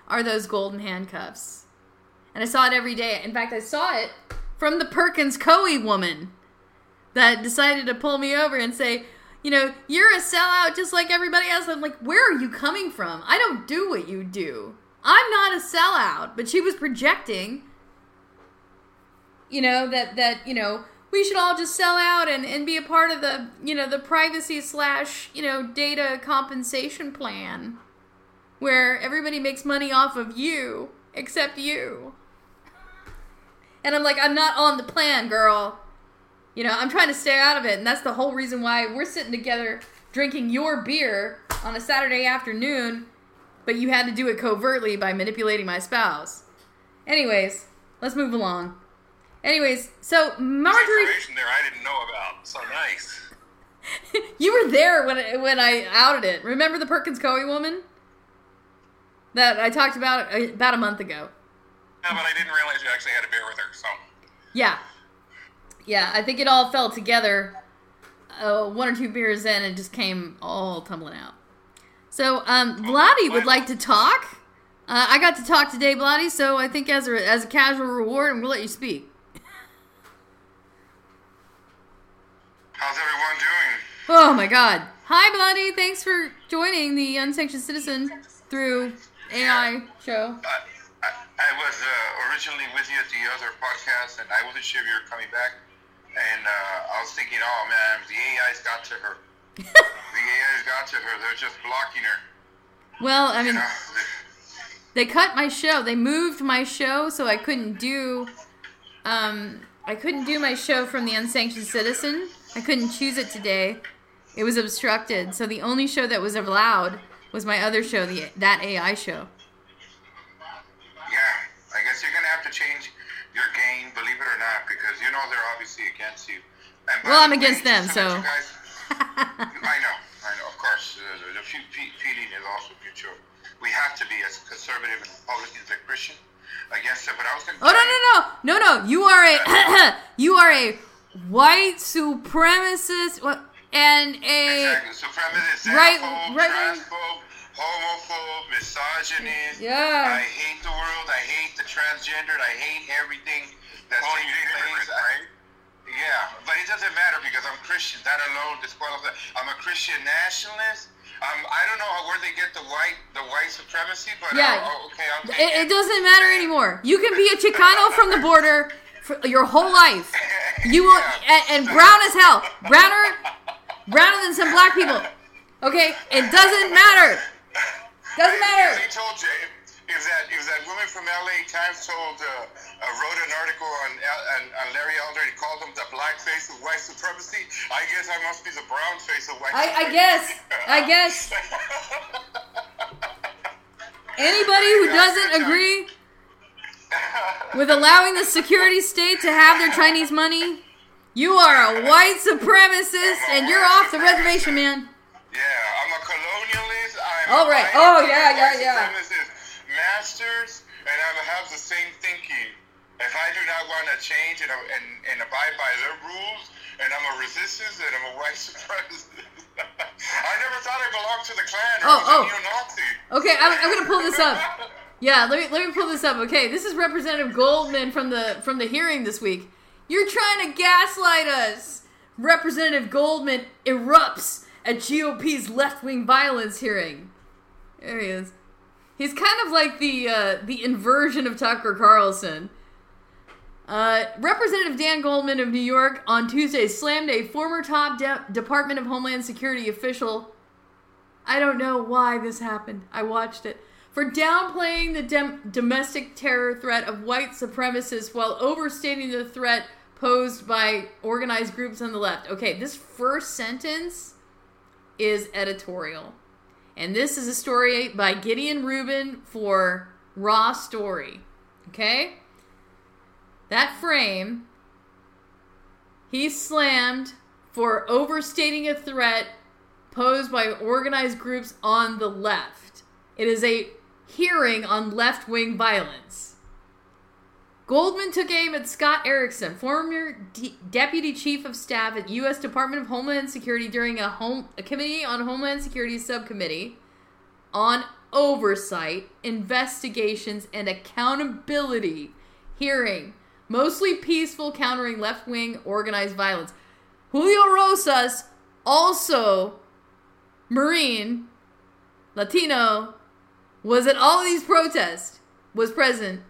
are those golden handcuffs. And I saw it every day. In fact, I saw it from the Perkins Coie woman that decided to pull me over and say, you know, you're a sellout just like everybody else. I'm like, where are you coming from? I don't do what you do. I'm not a sellout. But she was projecting, you know, that that you know we should all just sell out and, and be a part of the you know the privacy slash you know data compensation plan, where everybody makes money off of you except you. And I'm like, I'm not on the plan, girl. You know, I'm trying to stay out of it, and that's the whole reason why we're sitting together drinking your beer on a Saturday afternoon, but you had to do it covertly by manipulating my spouse. Anyways, let's move along. Anyways, so Marjorie, there I didn't know about. So nice. you were there when I, when I outed it. Remember the Perkins Coie woman that I talked about uh, about a month ago? Yeah, but I didn't realize you actually had a beer with her. So Yeah. Yeah, I think it all fell together uh, one or two beers in and just came all tumbling out. So, um, Vladdy would like to talk. Uh, I got to talk today, Vladdy, so I think as a, as a casual reward, I'm to let you speak. How's everyone doing? Oh my god. Hi, Vladdy. Thanks for joining the Unsanctioned Citizen through AI show. Uh, I, I was uh, originally with you at the other podcast, and I wasn't sure if you were coming back. And uh, I was thinking, oh man, the AI's got to her. the AI's got to her. They're just blocking her. Well, I You mean, know, they cut my show. They moved my show so I couldn't do um I couldn't do my show from the Unsanctioned Citizen. I couldn't choose it today. It was obstructed, so the only show that was allowed was my other show, the that AI show. Yeah, I guess you're gonna have to change your game, believe it or not, because you know they're obviously against you. And Well, I'm the way, against them, so- guys- I know, I know. Of course, uh, the, the fe- fe- feeling is also mutual. We have to be as conservative and Republicans as Christian against it. But I was gonna. Oh no no no no no! You are a you are a white supremacist what- and a Exactly. Supremacist, Right- xenophobe, right- transphobe, homophobe, misogynist. Yeah. I hate the world. I hate the transgendered. I hate everything that's Calling taking place. right? Yeah, but it doesn't matter because I'm Christian. That alone disqualifies. I'm a Christian nationalist. Um, I don't know where they get the white the white supremacy, but Yeah. uh, oh, okay, I'm it, it doesn't matter anymore. You can be a Chicano from the border for your whole life. You will and, and brown as hell, browner, browner than some black people. Okay, it doesn't matter. Doesn't matter. They told you if that if that woman from LA Times told uh, uh, wrote an article on, on on Larry Elder and called him the black face of white supremacy. I guess I must be the brown face of white. I, I guess. I guess. Anybody who doesn't agree with allowing the security state to have their Chinese money, you are a white supremacist and you're off the reservation, man. Yeah, I'm a colonialist. I'm All right. a Oh, white yeah, yeah, yeah. supremacist Masters, and I have the same thinking. If I do not want to change and, and, and abide by their rules, and I'm a resistance, and I'm a white supremacist. I never thought I belonged to the Klan or Oh, was oh. a neo-Nazi. Okay, I'm, I'm gonna pull this up. Yeah, let me let me pull this up. Okay, this is Representative Goldman from the from the hearing this week. You're trying to gaslight us. Representative Goldman erupts at GOP's left wing violence hearing. There he is. He's kind of like the uh, the inversion of Tucker Carlson. Uh, Representative Dan Goldman of New York on Tuesday slammed a former top de- Department of Homeland Security official I don't know why this happened. I watched it. For downplaying the dem- domestic terror threat of white supremacists while overstating the threat posed by organized groups on the left. Okay, this first sentence is editorial. And this is a story by Gideon Rubin for Raw Story. Okay? That frame, he slammed for overstating a threat posed by organized groups on the left. It is a hearing on left wing violence. Goldman took aim at Scott Erickson, former D- deputy chief of staff at U.S. Department of Homeland Security, during a, home, a committee on Homeland Security subcommittee on oversight, investigations, and accountability hearing, mostly peaceful, countering left wing organized violence. Julio Rosas, also Marine, Latino, was at all of these protests, was present.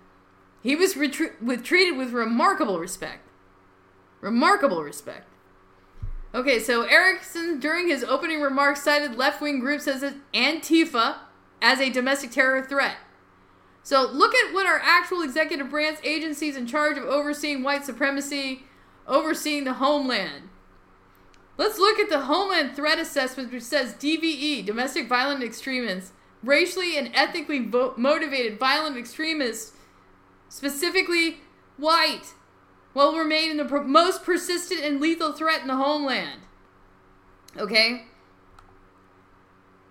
He was retre- with, treated with remarkable respect. Remarkable respect. Okay, so Erickson, during his opening remarks, cited left wing groups as Antifa as a domestic terror threat. So look at what our actual executive branch agencies in charge of overseeing white supremacy, overseeing the homeland. Let's look at the Homeland Threat Assessment, which says DVE, domestic violent extremists, racially and ethnically vo- motivated violent extremists, specifically white, will remain the most persistent and lethal threat in the homeland. Okay?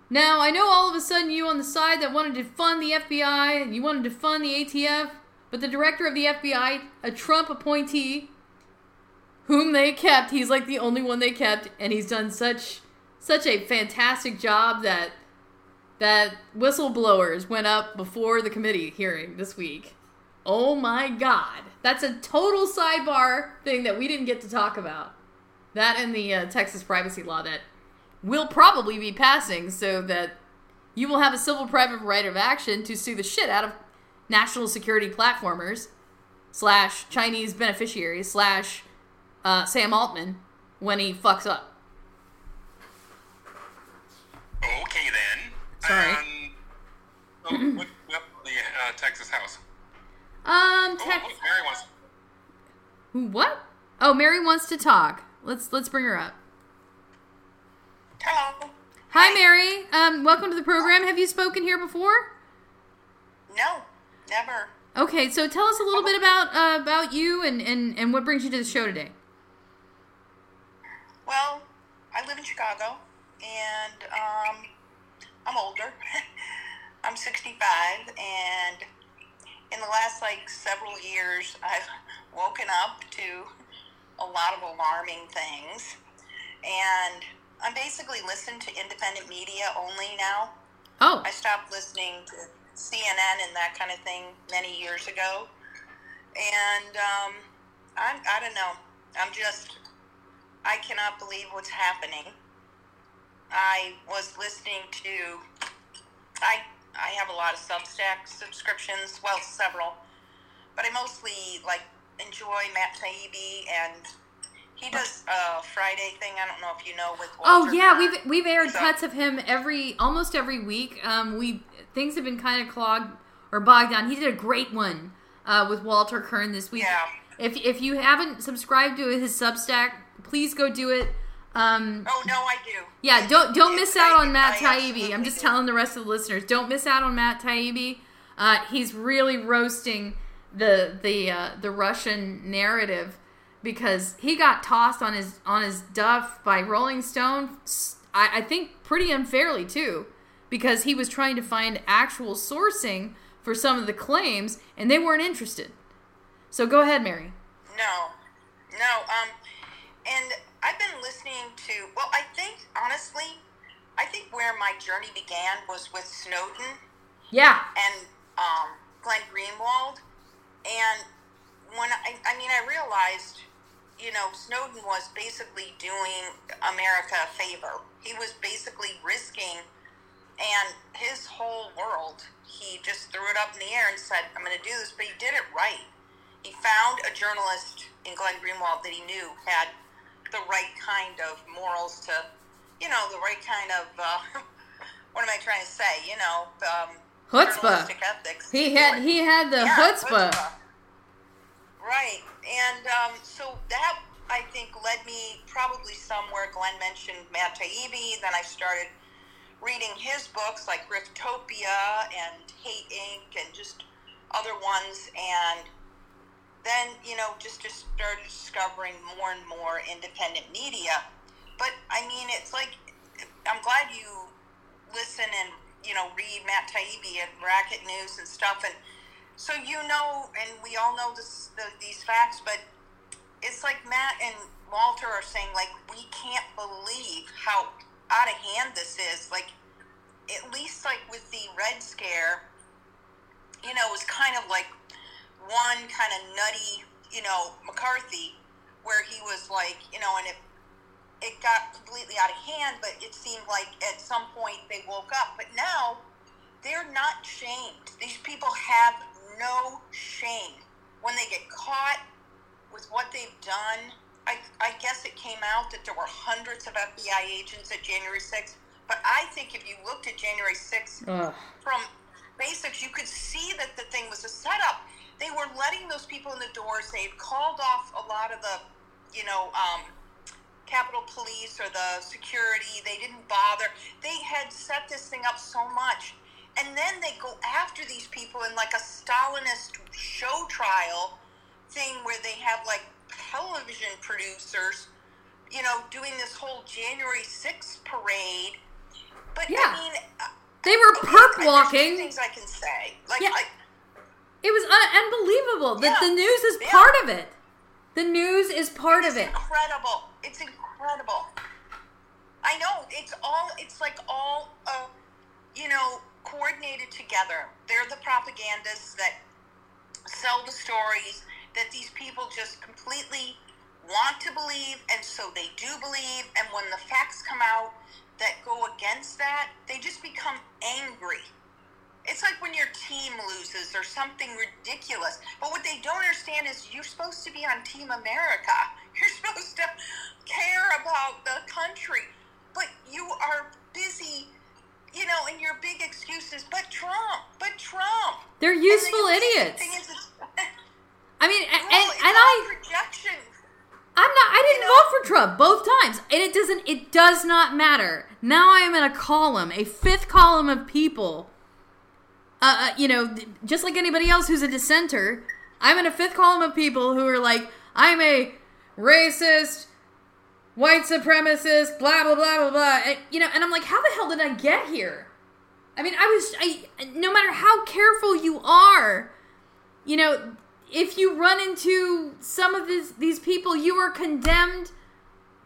Now, I know all of a sudden you on the side that wanted to fund the FBI and you wanted to fund the ATF, but the director of the FBI, a Trump appointee, whom they kept, he's like the only one they kept, and he's done such such a fantastic job that that whistleblowers went up before the committee hearing this week. Oh my god. That's a total sidebar thing that we didn't get to talk about. That and the uh, Texas privacy law that will probably be passing so that you will have a civil private right of action to sue the shit out of national security platformers slash Chinese beneficiaries slash uh, Sam Altman when he fucks up. Okay then. Sorry. Um, so what, what the uh, Texas House? Um, Oh, Tex- oh, Mary wants. Who- what? Oh, Mary wants to talk. Let's let's bring her up. Hello. Hi, Mary. Um, welcome to the program. Have you spoken here before? No, never. Okay, so tell us a little bit about uh, about you and, and, and what brings you to the show today. Well, I live in Chicago, and um, I'm older. I'm 65, and in the last like several years, I've woken up to a lot of alarming things, and I'm basically listening to independent media only now. Oh. I stopped listening to CNN and that kind of thing many years ago, and um, I'm I don't know. I'm just I cannot believe what's happening. I was listening to I I have a lot of Substack subscriptions, well, several, but I mostly like enjoy Matt Taibbi and he does a Friday thing. I don't know if you know with Oh yeah, Kerr. we've we've aired So- cuts of him every almost every week. Um, we things have been kind of clogged or bogged down. He did a great one uh, with Walter Kirn this week. Yeah. If if you haven't subscribed to his Substack, please go do it. Um, Oh no, I do. yeah, don't don't miss out on Matt I Taibbi. I'm just telling the rest of the listeners, don't miss out on Matt Taibbi. Uh, he's really roasting the the uh, the Russian narrative because he got tossed on his on his duff by Rolling Stone. I think pretty unfairly too, because he was trying to find actual sourcing for some of the claims, and they weren't interested. So go ahead, Mary. No, no. Um, and I've been listening to. Well, I think honestly, I think where my journey began was with Snowden Yeah. and um, Glenn Greenwald. And when I, I mean, I realized, you know, Snowden was basically doing America a favor. He was basically risking, and his whole world, he just threw it up in the air and said, I'm going to do this, but he did it right. He found a journalist in Glenn Greenwald that he knew had the right kind of morals to, you know, the right kind of, uh, what am I trying to say? You know, um, Chutzpah. ethics. He had he had the Yeah, chutzpah. Right. And um, so that, I think, led me probably somewhere. Glenn mentioned Matt Taibbi. Then I started reading his books like Griftopia and Hate Inc. and just other ones. And then, you know, just, just started discovering more and more independent media. But, I mean, it's like, I'm glad you listen and, you know, read Matt Taibbi and Racket News and stuff. And so you know, and we all know this, the, these facts, but it's like Matt and Walter are saying, like, we can't believe how out of hand this is. Like, at least like with the Red Scare, you know, it was kind of like one kind of nutty, you know, McCarthy, where he was like, you know, and it it got completely out of hand, but it seemed like at some point they woke up. But now they're not shamed. These people have no shame when they get caught with what they've done. I, I guess it came out that there were hundreds of FBI agents at January 6th. But I think if you looked at January 6th Ugh. from basics, you could see that the thing was a setup. They were letting those people in the doors. They called off a lot of the, you know, um, Capitol Police or the security. They didn't bother. They had set this thing up so much. And then they go after these people in like a Stalinist show trial thing where they have like television producers, you know, doing this whole January 6th parade. But Yeah. I mean, uh, They were perp walking. things I can say. Like, Yeah. I, It was un- unbelievable. that Yeah. the news is Yeah. part of it. The news is part it's of it. incredible. It's incredible. I know it's all. It's like all, uh, you know, coordinated together. They're the propagandists that sell the stories that these people just completely want to believe, and so they do believe. And when the facts come out that go against that, they just become angry. It's like when your team loses or something ridiculous. But what they don't understand is you're supposed to be on Team America. You're supposed to care about the country. But you are busy, you know, and your big excuse is, but Trump, but Trump. They're And the useful idiots. Is, I mean, and, well, it's and I, projection. I'm not. I didn't vote for Trump both times, and it doesn't. It does not matter. Now I am in a column, a fifth column of people. Uh, uh, you know, just like anybody else who's a dissenter, I'm in a fifth column of people who are like, I'm a racist, white supremacist, blah blah blah blah blah. And, you know, and I'm like, how the hell did I get here? I mean, I was. I no matter how careful you are, you know, if you run into some of these these people, you are condemned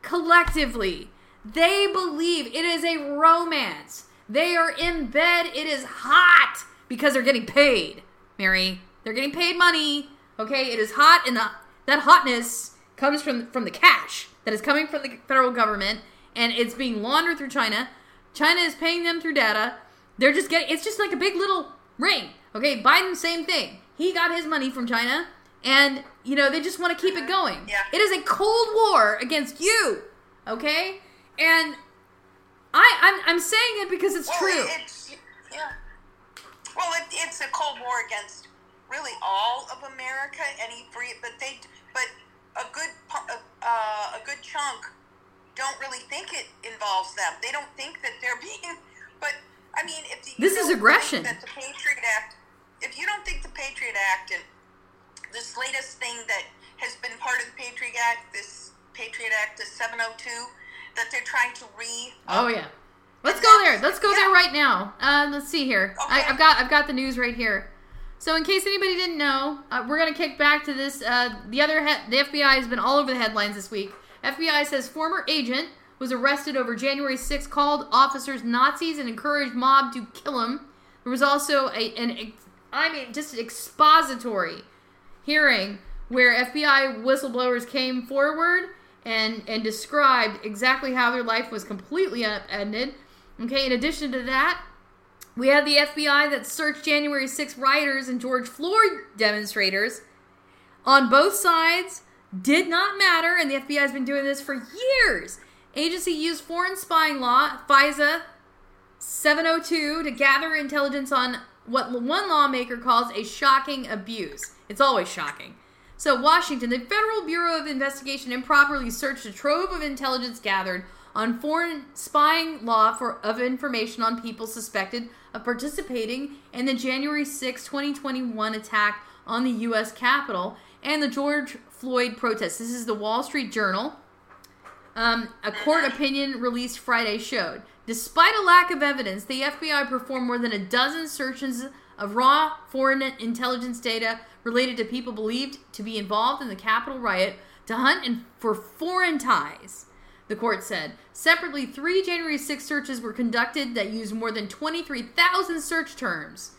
collectively. They believe it is a romance. They are in bed. It is hot because they're getting paid. Mary, they're getting paid money. Okay, it is hot, and the, that hotness comes from from the cash that is coming from the federal government, and it's being laundered through China. China is paying them through data. They're just getting. It's just like a big little ring. Okay, Biden, same thing. He got his money from China, and you know they just want to keep it mm-hmm. going. Yeah. It is a cold war against you. Okay, and I I'm, I'm saying it because it's well, true. It's. Well, it, it's a cold war against really all of America. Any free, but they, but a good, uh, a good chunk don't really think it involves them. They don't think that they're being. But I mean, if you This is aggression. That the Patriot Act. If you don't think the Patriot Act and this latest thing that has been part of the Patriot Act, this Patriot Act, the 702, that they're trying to re. Oh yeah. Let's go there. Let's go there right now. Uh, let's see here. I, I've got I've got the news right here. So in case anybody didn't know, uh, we're gonna kick back to this. Uh, the other he- the FBI has been all over the headlines this week. FBI says former agent was arrested over January 6th, called officers Nazis and encouraged mob to kill him. There was also a an ex- I mean just an expository hearing where FBI whistleblowers came forward and and described exactly how their life was completely upended. Okay, in addition to that, we had the FBI that searched January 6 rioters and George Floyd demonstrators on both sides. Did not matter, and the FBI has been doing this for years. Agency used foreign spying law, FISA 702, to gather intelligence on what one lawmaker calls a shocking abuse. It's always shocking. So, Washington, the Federal Bureau of Investigation improperly searched a trove of intelligence gathered on foreign spying law for of information on people suspected of participating in the January 6, 2021 attack on the U.S. Capitol and the George Floyd protests. This is the Wall Street Journal. Um, a court opinion released Friday showed. Despite a lack of evidence, the FBI performed more than a dozen searches of raw foreign intelligence data related to people believed to be involved in the Capitol riot to hunt and for foreign ties. The court said. Separately, three January 6 searches were conducted that used more than 23,000 search terms,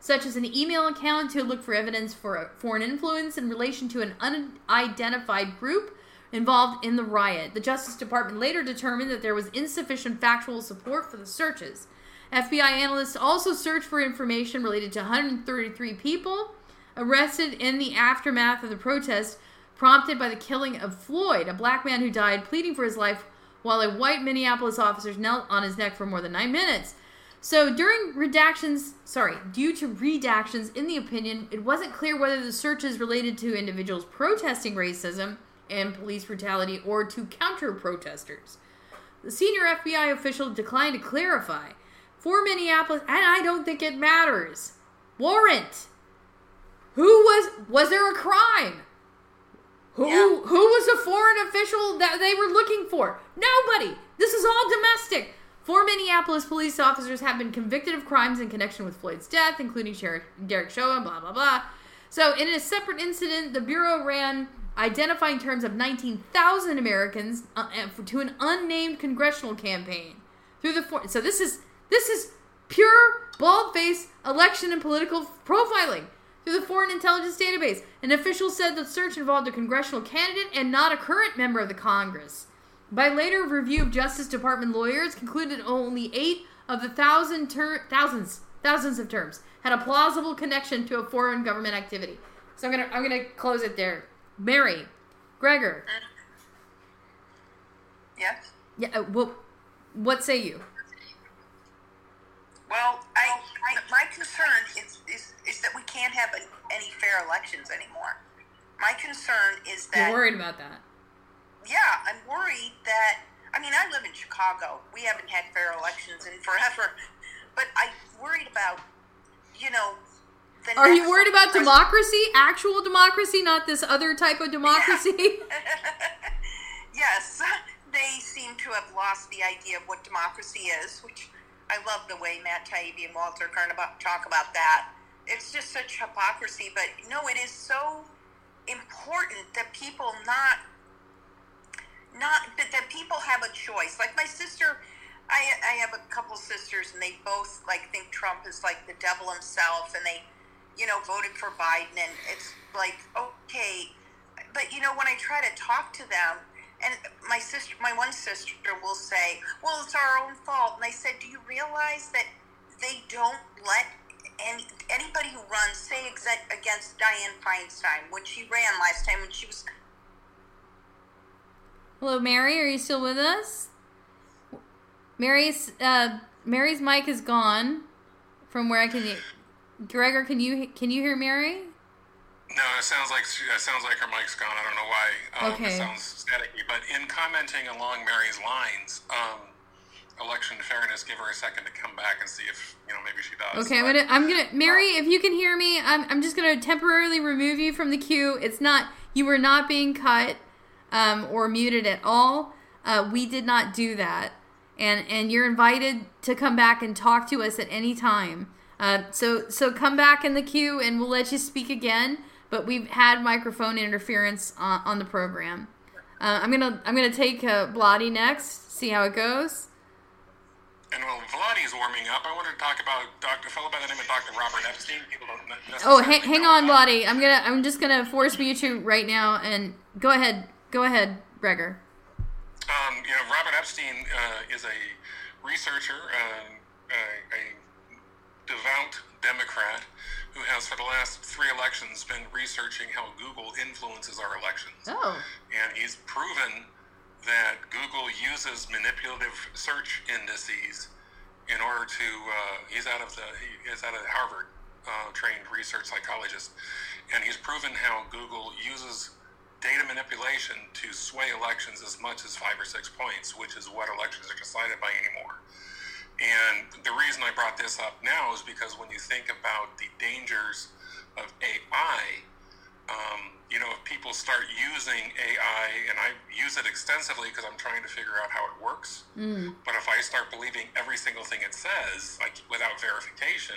such as an email account to look for evidence for foreign influence in relation to an unidentified group involved in the riot. The Justice Department later determined that there was insufficient factual support for the searches. FBI analysts also searched for information related to 133 people arrested in the aftermath of the protest prompted by the killing of Floyd, a black man who died pleading for his life while a white Minneapolis officer knelt on his neck for more than nine minutes. So during redactions, sorry, due to redactions in the opinion, it wasn't clear whether the searches related to individuals protesting racism and police brutality or to counter protesters. The senior FBI official declined to clarify. For Minneapolis, and I don't think it matters. Warrant. Who was was there a crime? Who who was a foreign official that they were looking for? Nobody. This is all domestic. Four Minneapolis police officers have been convicted of crimes in connection with Floyd's death, including Derek Chauvin, blah blah blah. So, in a separate incident, the bureau ran identifying terms of 19,000 Americans uh, to an unnamed congressional campaign through the so this is this is pure bald-faced election and political profiling through the Foreign Intelligence Database. An official said the search involved a congressional candidate and not a current member of the Congress. By later review of Justice Department lawyers, concluded only eight of the thousand ter- thousands thousands of terms had a plausible connection to a foreign government activity. So I'm gonna I'm gonna close it there. Mary, Gregor. Yes. Yeah. Uh, well, what say you? Well, I, I my concern is, is that we can't have a, any fair elections anymore. My concern is that You're worried about that. yeah, I'm worried that. I mean, I live in Chicago. We haven't had fair elections in forever, but I'm worried about, you know, the Are you worried about democracy? Actual democracy, not this other type of democracy? yes, they seem to have lost the idea of what democracy is, which I love the way Matt Taibbi and Walter Kirn both talk about that. It's just such hypocrisy, but no, it is so important that people not not that, that people have a choice. Like my sister, I I have a couple sisters, and they both like think Trump is like the devil himself, and they, you know, voted for Biden, and it's like okay, but you know when I try to talk to them, and my sister, my one sister will say, "Well, it's our own fault," and I said, "Do you realize that they don't let any anybody who runs say exa- against Diane Feinstein when she ran last time when she was Hello, Mary. Are you still with us? Mary's uh, Mary's mic is gone from where I can. Gregor, can you can you hear Mary? No, it sounds like it sounds like her mic's gone. I don't know why. Um, Okay. It sounds staticky. But in commenting along Mary's lines, um, election fairness, give her a second to come back and see if you know maybe she does. Okay, I'm gonna I'm gonna Mary, if you can hear me, I'm I'm just gonna temporarily remove you from the queue. It's not you were not being cut um, or muted at all. Uh, we did not do that, and and you're invited to come back and talk to us at any time. Uh, so so come back in the queue and we'll let you speak again. But we've had microphone interference on, on the program. Uh, I'm gonna I'm gonna take uh, Vladi next. See how it goes. And while Vladi's warming up, I wanted to talk about Dr. a fellow by the name of Dr. Robert Epstein. People don't Oh, hang, hang on, Vladi. I'm gonna I'm just gonna force you right now and go ahead. Go ahead, Gregor. Um, you know, Robert Epstein uh, is a researcher, uh, a, a devout Democrat who has, for the last three elections, been researching how Google influences our elections. Oh. And he's proven that Google uses manipulative search indices in order to. Uh, he's out of the. He is out of Harvard, uh, trained research psychologist, and he's proven how Google uses data manipulation to sway elections as much as five or six points, which is what elections are decided by anymore. And the reason I brought this up now is because when you think about the dangers of AI, um, you know, if people start using AI, and I use it extensively because I'm trying to figure out how it works, Mm. but if I start believing every single thing it says, like without verification,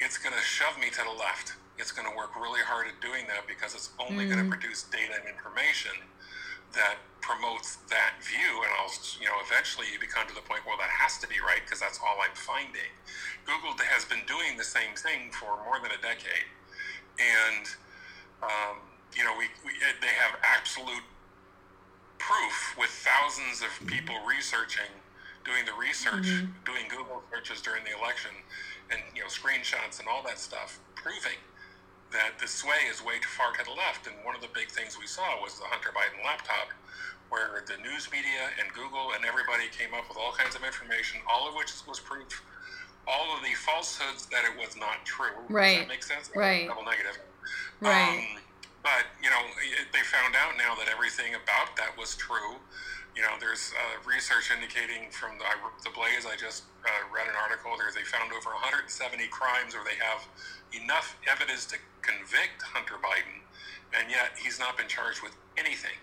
it's going to shove me to the left. It's going to work really hard at doing that because it's only going to Mm. produce data and information that promotes that view. And I'll, you know, eventually you become to the point where that has to be right because that's all I'm finding. Google has been doing the same thing for more than a decade, and um, you know, we, we they have absolute proof with thousands of people researching, doing the research, Mhm. doing Google searches during the election, and you know screenshots and all that stuff, proving that the sway is way too far to the left. And one of the big things we saw was the Hunter Biden laptop, where the news media and Google and everybody came up with all kinds of information, all of which was proof. All of the falsehoods that it was not true. Does Right. that make sense? Right. Double negative. Right. Um, but you know, they found out now that everything about that was true. You know, there's uh, research indicating from the, the Blaze. I just uh, read an article. There, they found over 170 crimes where they have enough evidence to convict Hunter Biden, and yet he's not been charged with anything.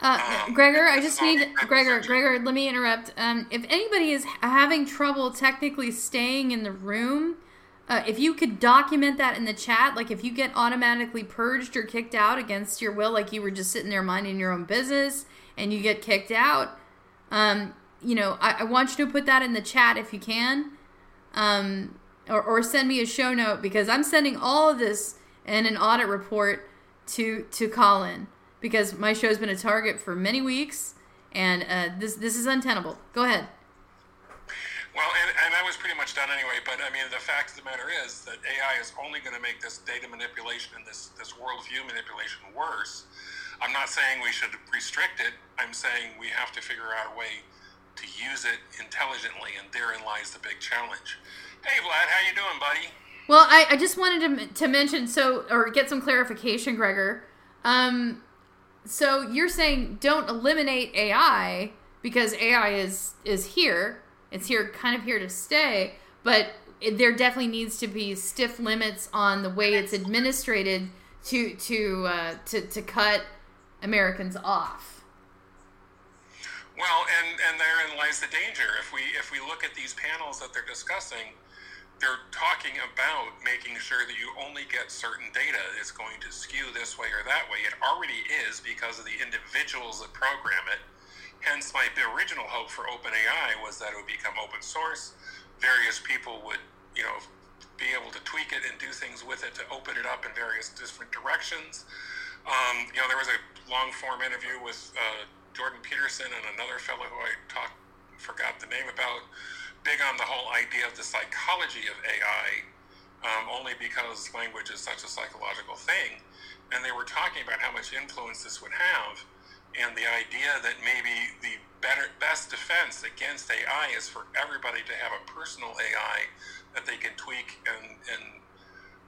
Uh, Um, Gregor, I just need Gregor. Gregor, let me interrupt. Um, if anybody is having trouble technically staying in the room, uh, if you could document that in the chat, like if you get automatically purged or kicked out against your will, like you were just sitting there minding your own business and you get kicked out, um, you know, I, I want you to put that in the chat if you can, um, or, or send me a show note because I'm sending all of this and an audit report to to Callin because my show's been a target for many weeks and uh, this this is untenable. Go ahead. Well, and, and I was pretty much done anyway. But I mean, the fact of the matter is that AI is only going to make this data manipulation and this this worldview manipulation worse. I'm not saying we should restrict it. I'm saying we have to figure out a way to use it intelligently, and therein lies the big challenge. Hey, Vlad, how you doing, buddy? Well, I, I just wanted to, to mention so or get some clarification, Gregor. Um, so you're saying don't eliminate AI because AI is is here. It's here, kind of here to stay. But it, there definitely needs to be stiff limits on the way it's administrated to to uh, to to cut Americans off. Well, and and therein lies the danger. If we if we look at these panels that they're discussing, they're talking about making sure that you only get certain data It's going to skew this way or that way. It already is because of the individuals that program it. Hence, my original hope for OpenAI was that it would become open source. Various people would, you know, be able to tweak it and do things with it to open it up in various different directions. Um, you know, there was a long form interview with uh, Jordan Peterson and another fellow who I talked, forgot the name about big on the whole idea of the psychology of AI, um, only because language is such a psychological thing. And they were talking about how much influence this would have, and the idea that maybe the better, best defense against AI is for everybody to have a personal AI that they can tweak and, and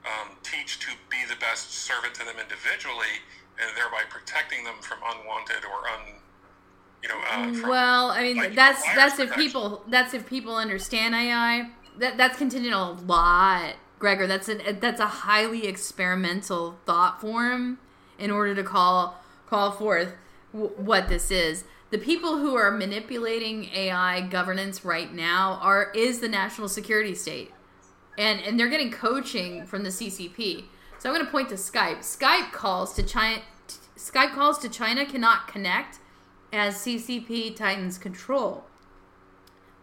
um, teach to be the best servant to them individually, and thereby protecting them from unwanted or un you know, uh, well, I mean, like, that's that's if people that's if people understand AI. That that's contingent on a lot, Gregor. That's a that's a highly experimental thought form in order to call call forth what this is. The people who are manipulating AI governance right now are is the national security state, and and they're getting coaching from the CCP. So I'm going to point to Skype. Skype calls to China. Skype calls to China cannot connect as CCP tightens control.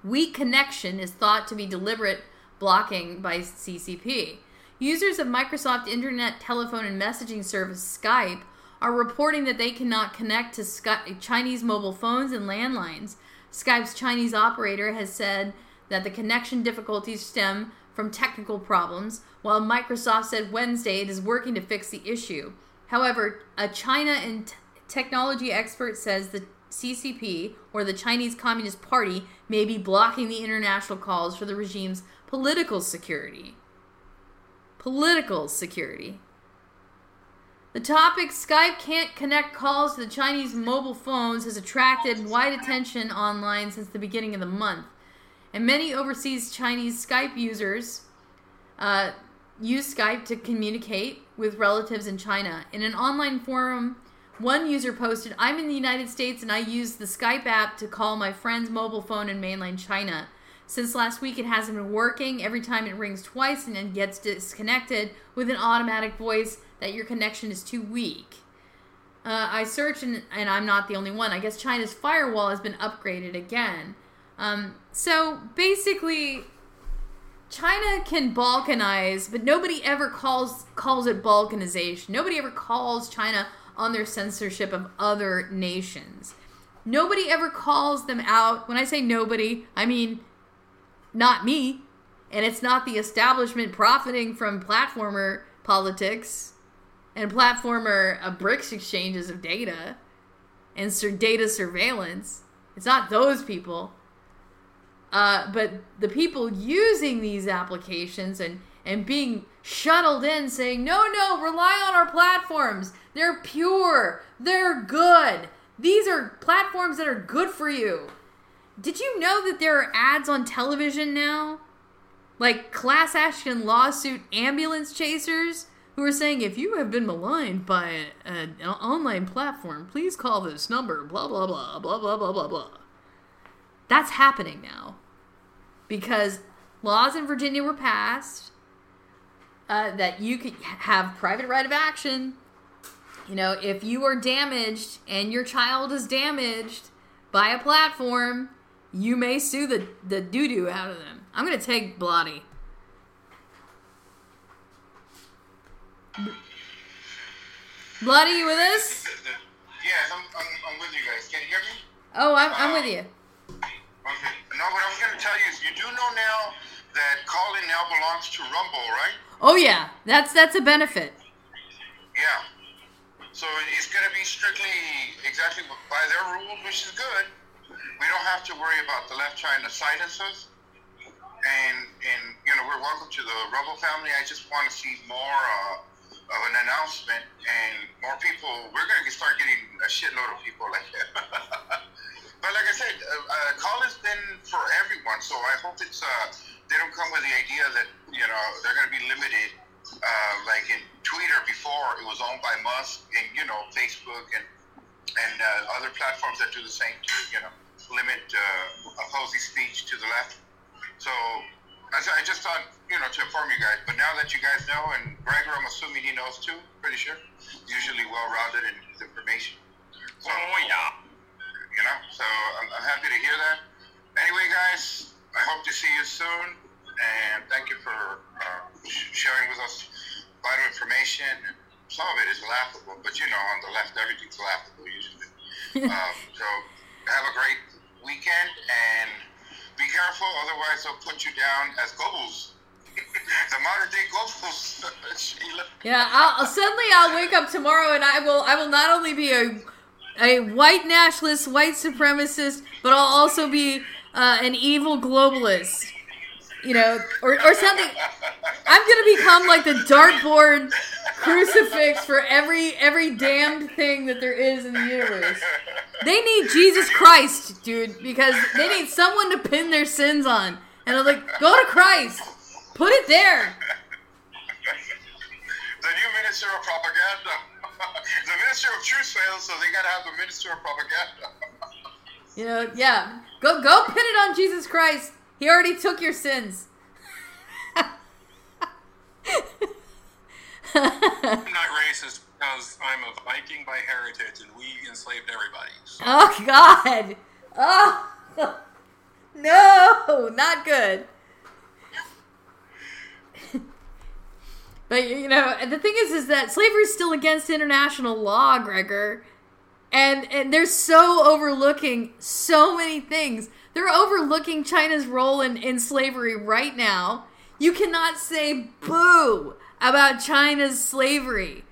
Weak connection is thought to be deliberate blocking by CCP. Users of Microsoft Internet Telephone and Messaging Service Skype are reporting that they cannot connect to Sky- Chinese mobile phones and landlines. Skype's Chinese operator has said that the connection difficulties stem from technical problems, while Microsoft said Wednesday it is working to fix the issue. However, a China and t- technology expert says the CCP, or the Chinese Communist Party, may be blocking the international calls for the regime's political security. Political security. The topic Skype can't connect calls to the Chinese mobile phones has attracted wide attention online since the beginning of the month. And many overseas Chinese Skype users uh, use Skype to communicate with relatives in China. In an online forum one user posted, I'm in the United States and I use the Skype app to call my friend's mobile phone in mainland China. Since last week, it hasn't been working. Every time it rings twice and then gets disconnected with an automatic voice that your connection is too weak. Uh, I searched and, and, I'm not the only one. I guess China's firewall has been upgraded again. Um, so basically, China can balkanize, but nobody ever calls calls it balkanization. Nobody ever calls China on their censorship of other nations. Nobody ever calls them out. When I say nobody, I mean not me. And it's not the establishment profiting from platformer politics and platformer uh, BRICS exchanges of data and sur- data surveillance. It's not those people. Uh, but the people using these applications and, and being shuttled in saying, no, no, rely on our platforms. They're pure. They're good. These are platforms that are good for you. Did you know that there are ads on television now? Like class action lawsuit ambulance chasers who are saying if you have been maligned by an online platform, please call this number, blah, blah, blah, blah, blah, blah, blah, blah. That's happening now. Because laws in Virginia were passed uh, that you could have private right of action you know, if you are damaged and your child is damaged by a platform, you may sue the, the doo doo out of them. I'm going to take Vladi. Vladi, you with us? Yes, I'm, I'm, I'm, with you guys. Can you hear me? Oh, I'm, I'm with you. Okay. No, what I was going to tell you is you do know now that Callin now belongs to Rumble, right? Oh, yeah. That's, that's a benefit. Yeah. So it's going to be strictly exactly by their rules, which is good. We don't have to worry about the left us. And, and you know, we're welcome to the Rumble family. I just want to see more uh, of an announcement, and more people. We're going to start getting a shitload of people like that. but like I said, uh, uh, Callin has been for everyone, so I hope it's uh, they don't come with the idea that you know they're going to be limited. Uh, like in Twitter before, it was owned by Musk, and you know Facebook and and uh, other platforms that do the same to you know limit uh, opposing speech to the left. So I I just thought, you know, to inform you guys. But now that you guys know, and Gregor, I'm assuming he knows too, pretty sure. Usually well rounded in his information. So, oh, yeah. You know, so I'm, I'm happy to hear that. Anyway, guys, I hope to see you soon. And thank you for uh, sharing with us vital information. Some of it is laughable, but you know, on the left, everything's laughable usually. um, so have a great weekend and be careful, otherwise they'll put you down as Goebbels. the modern day Goebbels, Sheila. Yeah, I'll, suddenly I'll wake up tomorrow and I will I will not only be a a white nationalist, white supremacist, but I'll also be uh, an evil globalist. You know, or, or something. I'm gonna become like the dartboard crucifix for every every damned thing that there is in the universe. They need Jesus Christ, dude, because they need someone to pin their sins on. And I'm like, go to Christ. Put it there. The new minister of propaganda. the minister of truth fails, so they gotta have the minister of propaganda. you know, yeah. Go go pin it on Jesus Christ. He already took your sins. I'm not racist because I'm a Viking by heritage and we enslaved everybody. So. Oh God! Oh no, not good. but you know, the thing is, is that slavery is still against international law, Gregor, and and they're so overlooking so many things. They're overlooking China's role in, in slavery right now. You cannot say boo about China's slavery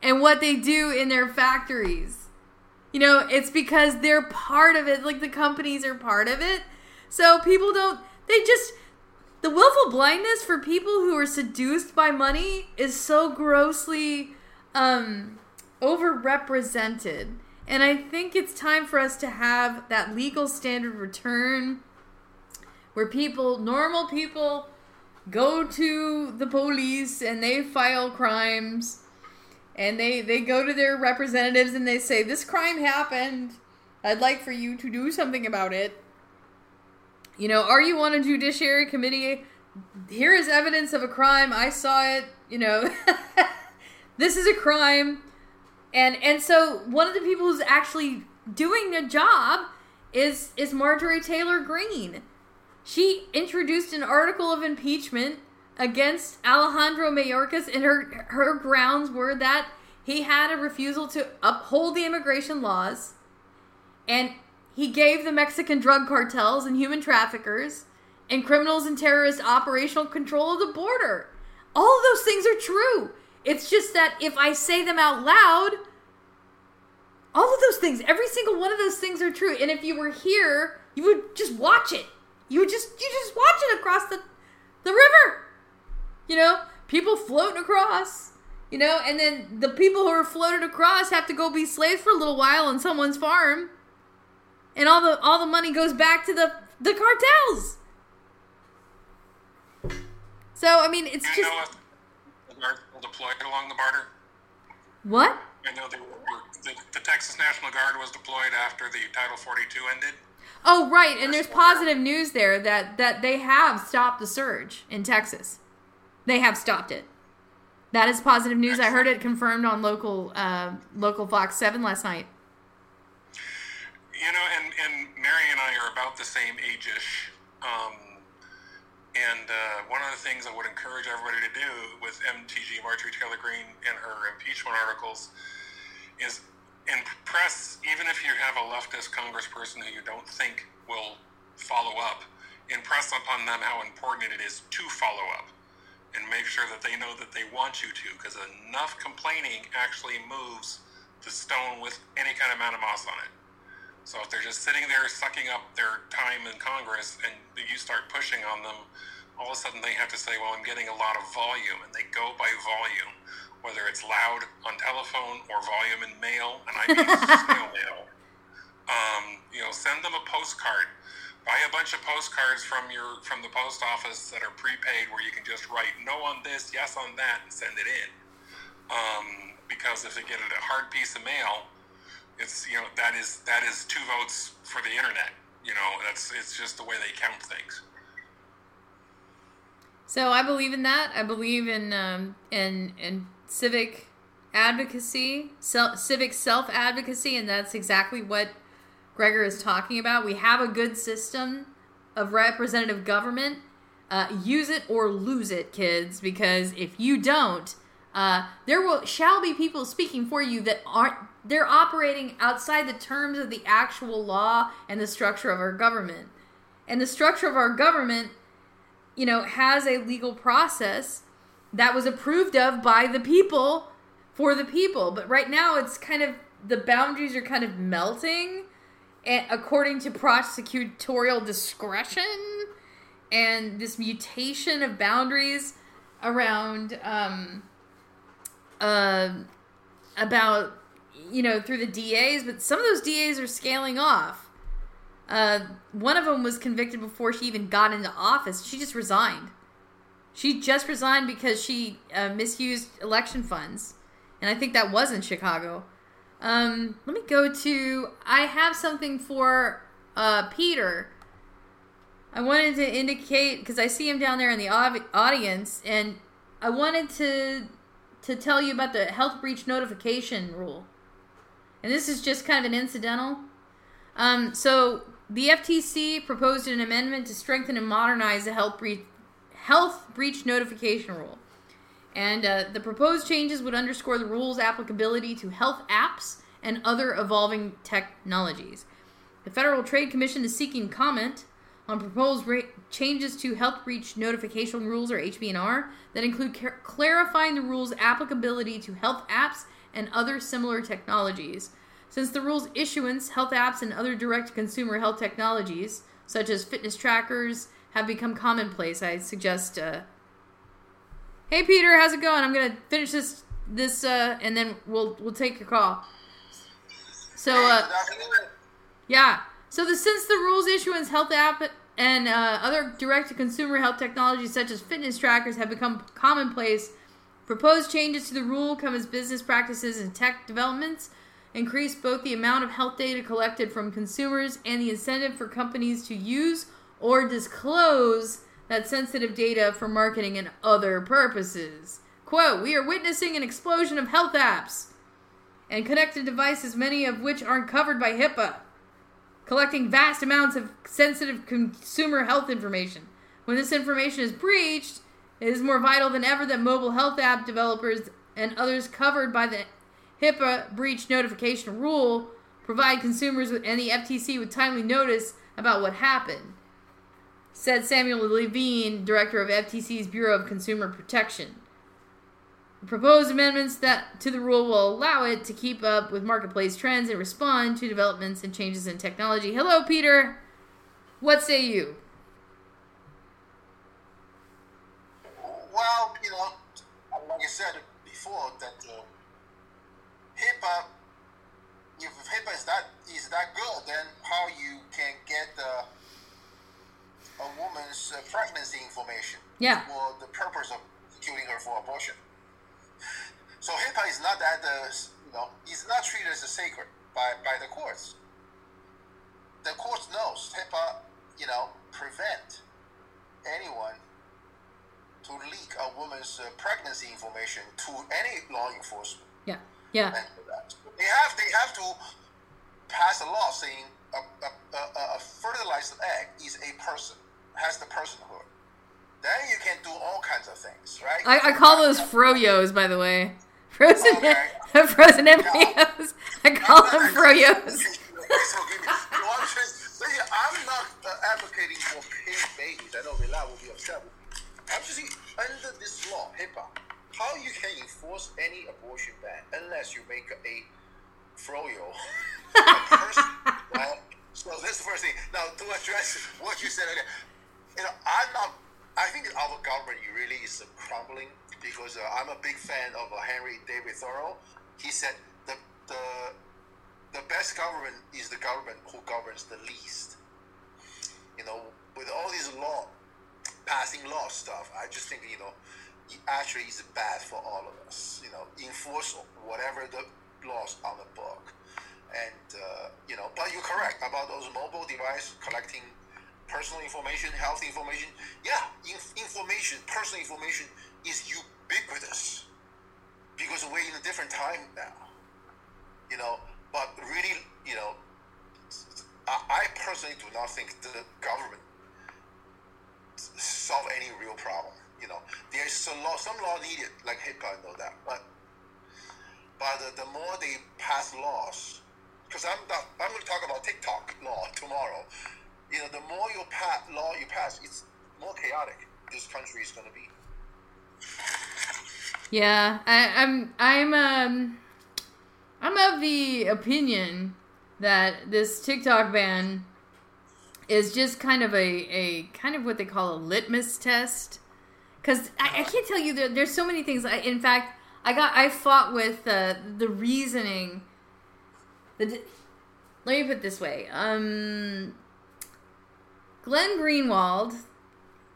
and what they do in their factories. You know, it's because they're part of it, like the companies are part of it. So people don't, they just, the willful blindness for people who are seduced by money is so grossly um, overrepresented. And I think it's time for us to have that legal standard return where people, normal people, go to the police and they file crimes and they they go to their representatives and they say this crime happened. I'd like for you to do something about it. You know are you on a judiciary committee? Here is evidence of a crime. I saw it. You know this is a crime and and so one of the people who's actually doing the job is is marjorie taylor greene she introduced an article of impeachment against Alejandro Mayorkas, and her her grounds were that he had a refusal to uphold the immigration laws, and he gave the Mexican drug cartels and human traffickers and criminals and terrorists operational control of the border. All of those things are true. It's just that if I say them out loud, all of those things, every single one of those things are true. And if you were here, you would just watch it. You would just you just watch it across the the river. You know, people floating across. You know, and then the people who are floated across have to go be slaves for a little while on someone's farm. And all the all the money goes back to the the cartels. So I mean, it's just deployed along the border. What? I know they were, the, the Texas National Guard was deployed after the Title 42 ended. Oh, right, and there's positive news there that that they have stopped the surge in Texas. They have stopped it. That is positive news. I heard it confirmed on local uh, local Fox Seven last night. You know, and and Mary and I are about the same age-ish. Um, and uh, one of the things I would encourage everybody to do with MTG Marjorie Taylor Greene and her impeachment articles is impress, even if you have a leftist congressperson who you don't think will follow up, impress upon them how important it is to follow up and make sure that they know that they want you to, because enough complaining actually moves the stone with any kind of amount of moss on it. So if they're just sitting there sucking up their time in Congress and you start pushing on them, all of a sudden they have to say, well, I'm getting a lot of volume, and they go by volume. whether it's loud on telephone or volume in mail, and I mean snail mail. Um, you know, send them a postcard. Buy a bunch of postcards from your from the post office that are prepaid, where you can just write no on this, yes on that, and send it in. Um, because if they get a hard piece of mail, it's you know that is that is two votes for the internet. You know, that's it's just the way they count things. So I believe in that. I believe in um, in in civic advocacy, self, civic self advocacy, and that's exactly what Gregor is talking about. We have a good system of representative government. Uh, use it or lose it, kids, because if you don't, uh, there will shall be people speaking for you that aren't they're operating outside the terms of the actual law and the structure of our government. And the structure of our government, you know, has a legal process that was approved of by the people for the people. But right now it's kind of the boundaries are kind of melting according to prosecutorial discretion and this mutation of boundaries around um, uh, about you know through the DAs, but some of those DAs are scaling off. Uh, one of them was convicted before she even got into office. She just resigned. She just resigned because she uh, misused election funds, and I think that was in Chicago. Um, let me go to. I have something for uh, Peter. I wanted to indicate because I see him down there in the audience, and I wanted to to tell you about the health breach notification rule. And this is just kind of an incidental. Um, so the FTC proposed an amendment to strengthen and modernize the health breach health breach notification rule. And uh, the proposed changes would underscore the rule's applicability to health apps and other evolving technologies. The Federal Trade Commission is seeking comment on proposed ra- changes to health breach notification rules, or HBNR, that include car- clarifying the rule's applicability to health apps and other similar technologies. Since the rule's issuance, health apps and other direct consumer health technologies, such as fitness trackers, have become commonplace. I suggest. Uh... Hey, Peter, how's it going? I'm gonna finish this this uh, and then we'll we'll take your call. So, uh, yeah. So the since the rules issuance, health app and uh, other direct-to-consumer health technologies such as fitness trackers have become commonplace. Proposed changes to the rule come as business practices and tech developments increase both the amount of health data collected from consumers and the incentive for companies to use or disclose that sensitive data for marketing and other purposes. Quote, we are witnessing an explosion of health apps and connected devices, many of which aren't covered by HIPAA, collecting vast amounts of sensitive consumer health information. When this information is breached, it is more vital than ever that mobile health app developers and others covered by the HIPAA breach notification rule provide consumers and the FTC with timely notice about what happened, said Samuel Levine, director of FTC's Bureau of Consumer Protection. The proposed amendments that to the rule will allow it to keep up with marketplace trends and respond to developments and changes in technology. Hello, Peter. What say you? Well, you know, like I said before, that uh, HIPAA, if HIPAA is that is that good, then how you can get uh, a woman's uh, pregnancy information yeah. for the purpose of killing her for abortion? So HIPAA is not that uh, you know it's not treated as a sacred by by the courts. The courts knows HIPAA, you know, prevent anyone to leak a woman's uh, pregnancy information to any law enforcement. Yeah. Yeah. They have they have to pass a law saying a, a, a, a fertilized egg is a person, has the personhood. Then you can do all kinds of things, right? I, I call those froyos, by the way. Frozen, okay. frozen embryos. I call them froyos. I'm not uh, advocating for paid babies. I know Vila will be upset with saying, under this law, HIPAA, how you can enforce any abortion ban unless you make a froyo a person, right? So this is the first thing. Now to address what you said, okay, you know, I'm not I think our government really is crumbling because uh, I'm a big fan of uh, Henry David Thoreau. He said the the the best government is the government who governs the least. You know, with all these law passing law stuff, I just think you know it actually is bad for all of us. You know, enforce whatever the laws on the book, and uh, you know. But you're correct about those mobile device collecting personal information, health information. Yeah, inf- information, personal information is ubiquitous because we're in a different time now. You know, but really, you know, I, I personally do not think the government solve any real problem. You know, there's some law, some law needed, like HIPAA, I know that, but but the, the more they pass laws, because I'm not, I'm going to talk about TikTok law tomorrow. You know, the more you pass law you pass, it's more chaotic. This country is going to be. Yeah, I, I'm I'm um I'm of the opinion that this TikTok ban is just kind of a, a kind of what they call a litmus test. Because I, I can't tell you there, there's so many things. I, in fact, I got I fought with uh, the reasoning. The, let me put this way. Um, Glenn Greenwald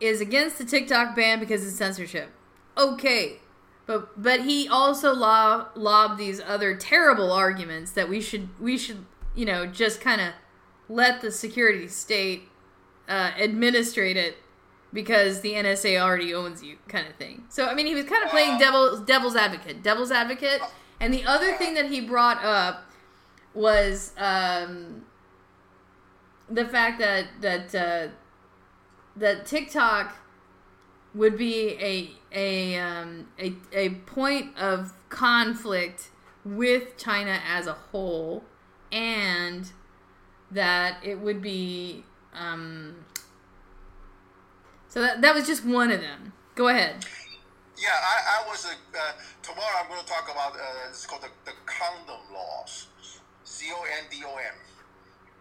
is against the TikTok ban because it's censorship. Okay, but but he also lob, lobbed these other terrible arguments that we should we should you know just kind of let the security state uh, administrate it because the NSA already owns you, kind of thing. So I mean, he was kind of playing devil's devil's advocate, devil's advocate. And the other thing that he brought up was um, the fact that that uh, that TikTok would be a a, um, a a point of conflict with China as a whole, and that it would be. Um, so that that was just one of them. Go ahead. Yeah, I, I was uh, uh, tomorrow. I'm going to talk about uh, it's called the, the condom laws, C O N D O M.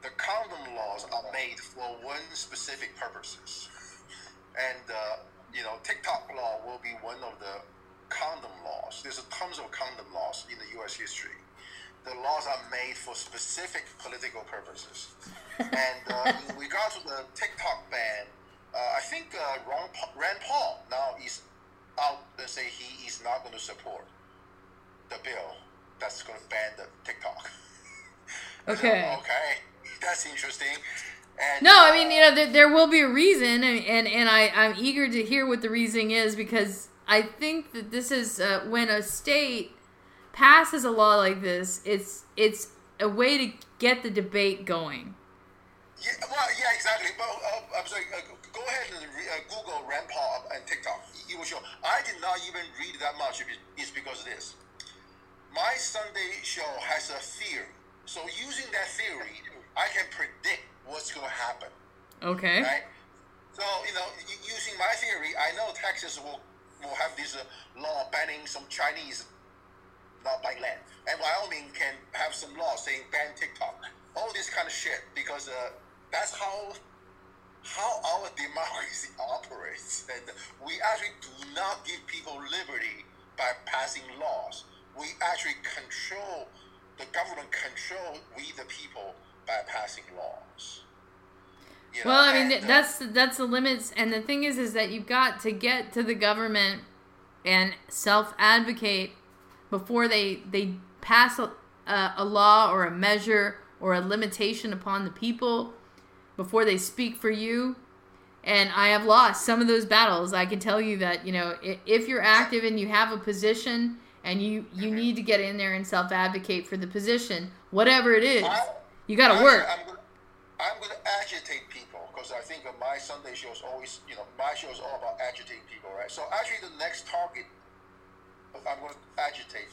The condom laws are made for one specific purposes, and uh, you know TikTok law will be one of the condom laws. There's tons of condom laws in the U.S. history. The laws are made for specific political purposes, and uh, in regard to the TikTok ban, uh, I think uh, Ron, Rand Paul now is out and say he is not going to support the bill that's going to ban the TikTok. Okay. okay, that's interesting. And, No, I mean, you know, there, there will be a reason, and and, and I I'm eager to hear what the reason is because I think that this is uh, when a state passes a law like this, it's it's a way to get the debate going. Yeah, well, yeah, exactly. But uh, I'm sorry. Uh, go ahead and re- uh, Google Rand Paul and TikTok. It will show. I did not even read that much. It's because of this. My Sunday show has a theory. So using that theory, I can predict what's going to happen. Okay. Right. So you know, using my theory, I know Texas will will have this uh, law banning some Chinese not by land, and Wyoming can have some law saying ban TikTok. All this kind of shit because uh, that's how how our democracy operates, and we actually do not give people liberty by passing laws. We actually control the government control we the people by passing laws. You know, Well, I mean, and, uh, that's that's the limits, and the thing is, is that you've got to get to the government and self advocate before they they pass a, a, a law or a measure or a limitation upon the people before they speak for you. And I have lost some of those battles. I can tell you that you know if, you're active and you have a position and you you need to get in there and self advocate for the position, whatever it is, you got to work. I'm, gonna- I'm going to agitate people because I think my Sunday show is always, you know, my show is all about agitating people, right? So actually, the next target I'm going to agitate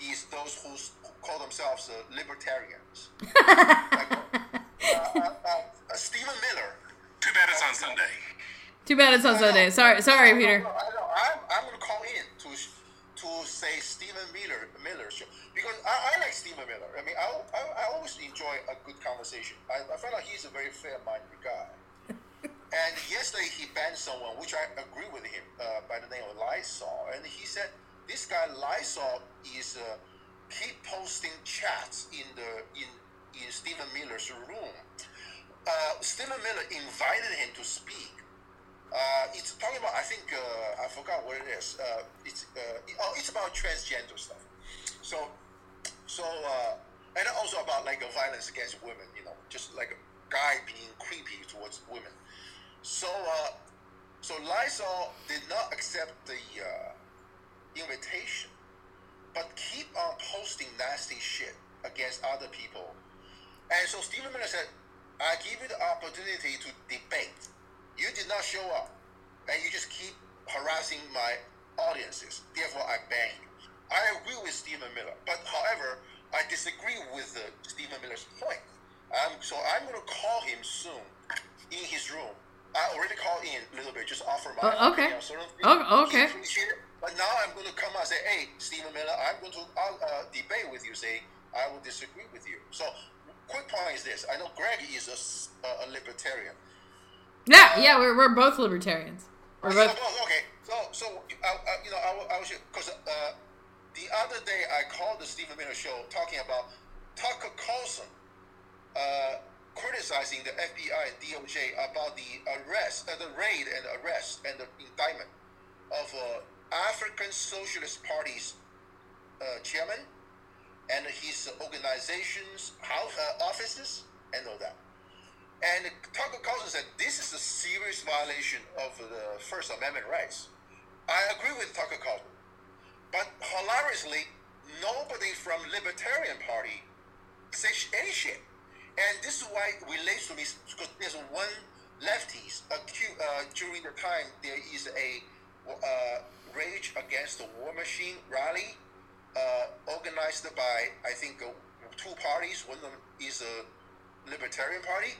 is those who s- call themselves uh, libertarians. like, uh, uh, uh, Stephen Miller. Too bad it's on Sunday. Too bad it's on Sunday. Sorry, sorry, Peter. No, I know. I'm, I'm going to call in to to say Stephen Miller Miller show because I, I like Stephen Miller. I mean, I, I, I always enjoy a good conversation. I, I find out he's a very fair-minded guy. And yesterday he banned someone, which I agree with him, uh, by the name of Lysol. And he said this guy Lysol is uh, keep posting chats in the in in Stephen Miller's room. Uh, Stephen Miller invited him to speak. Uh, it's talking about I think uh, I forgot what it is. Uh, it's uh, oh it's about transgender stuff. So so and also about like uh, violence against women. You know, just like a guy being creepy towards women. So so Lysol did not accept the uh, invitation, but keep on posting nasty shit against other people. And so Stephen Miller said, I give you the opportunity to debate. You did not show up, and you just keep harassing my audiences. Therefore, I ban you. I agree with Stephen Miller, but however, I disagree with uh, Stephen Miller's point. Um, so I'm going to call him soon in his room. I already called in a little bit, just offer my Oh, okay. opinion on certain things. Oh, okay. It. But now I'm going to come out and say, hey, Stephen Miller, I'm going to uh, uh, debate with you, say, I will disagree with you. So, quick point is this. I know Greg is a libertarian. Yeah, yeah, we're, we're both libertarians. We're So, both. oh, okay. So, so uh, uh, you know, I, I was because uh, the other day I called the Stephen Miller show talking about Tucker Carlson uh, criticizing the FBI and DOJ about the arrest, uh, the raid and arrest and the indictment of uh, African Socialist Party's uh, chairman and his organization's house, uh, offices and all that. And Tucker Carlson said this is a serious violation of the First Amendment rights. I agree with Tucker Carlson, but hilariously, nobody from Libertarian Party says any shit. And this is why it relates to me because there's one lefties uh, during the time there is a uh, rage against the war machine rally uh, organized by I think uh, two parties. One of them is a Libertarian Party,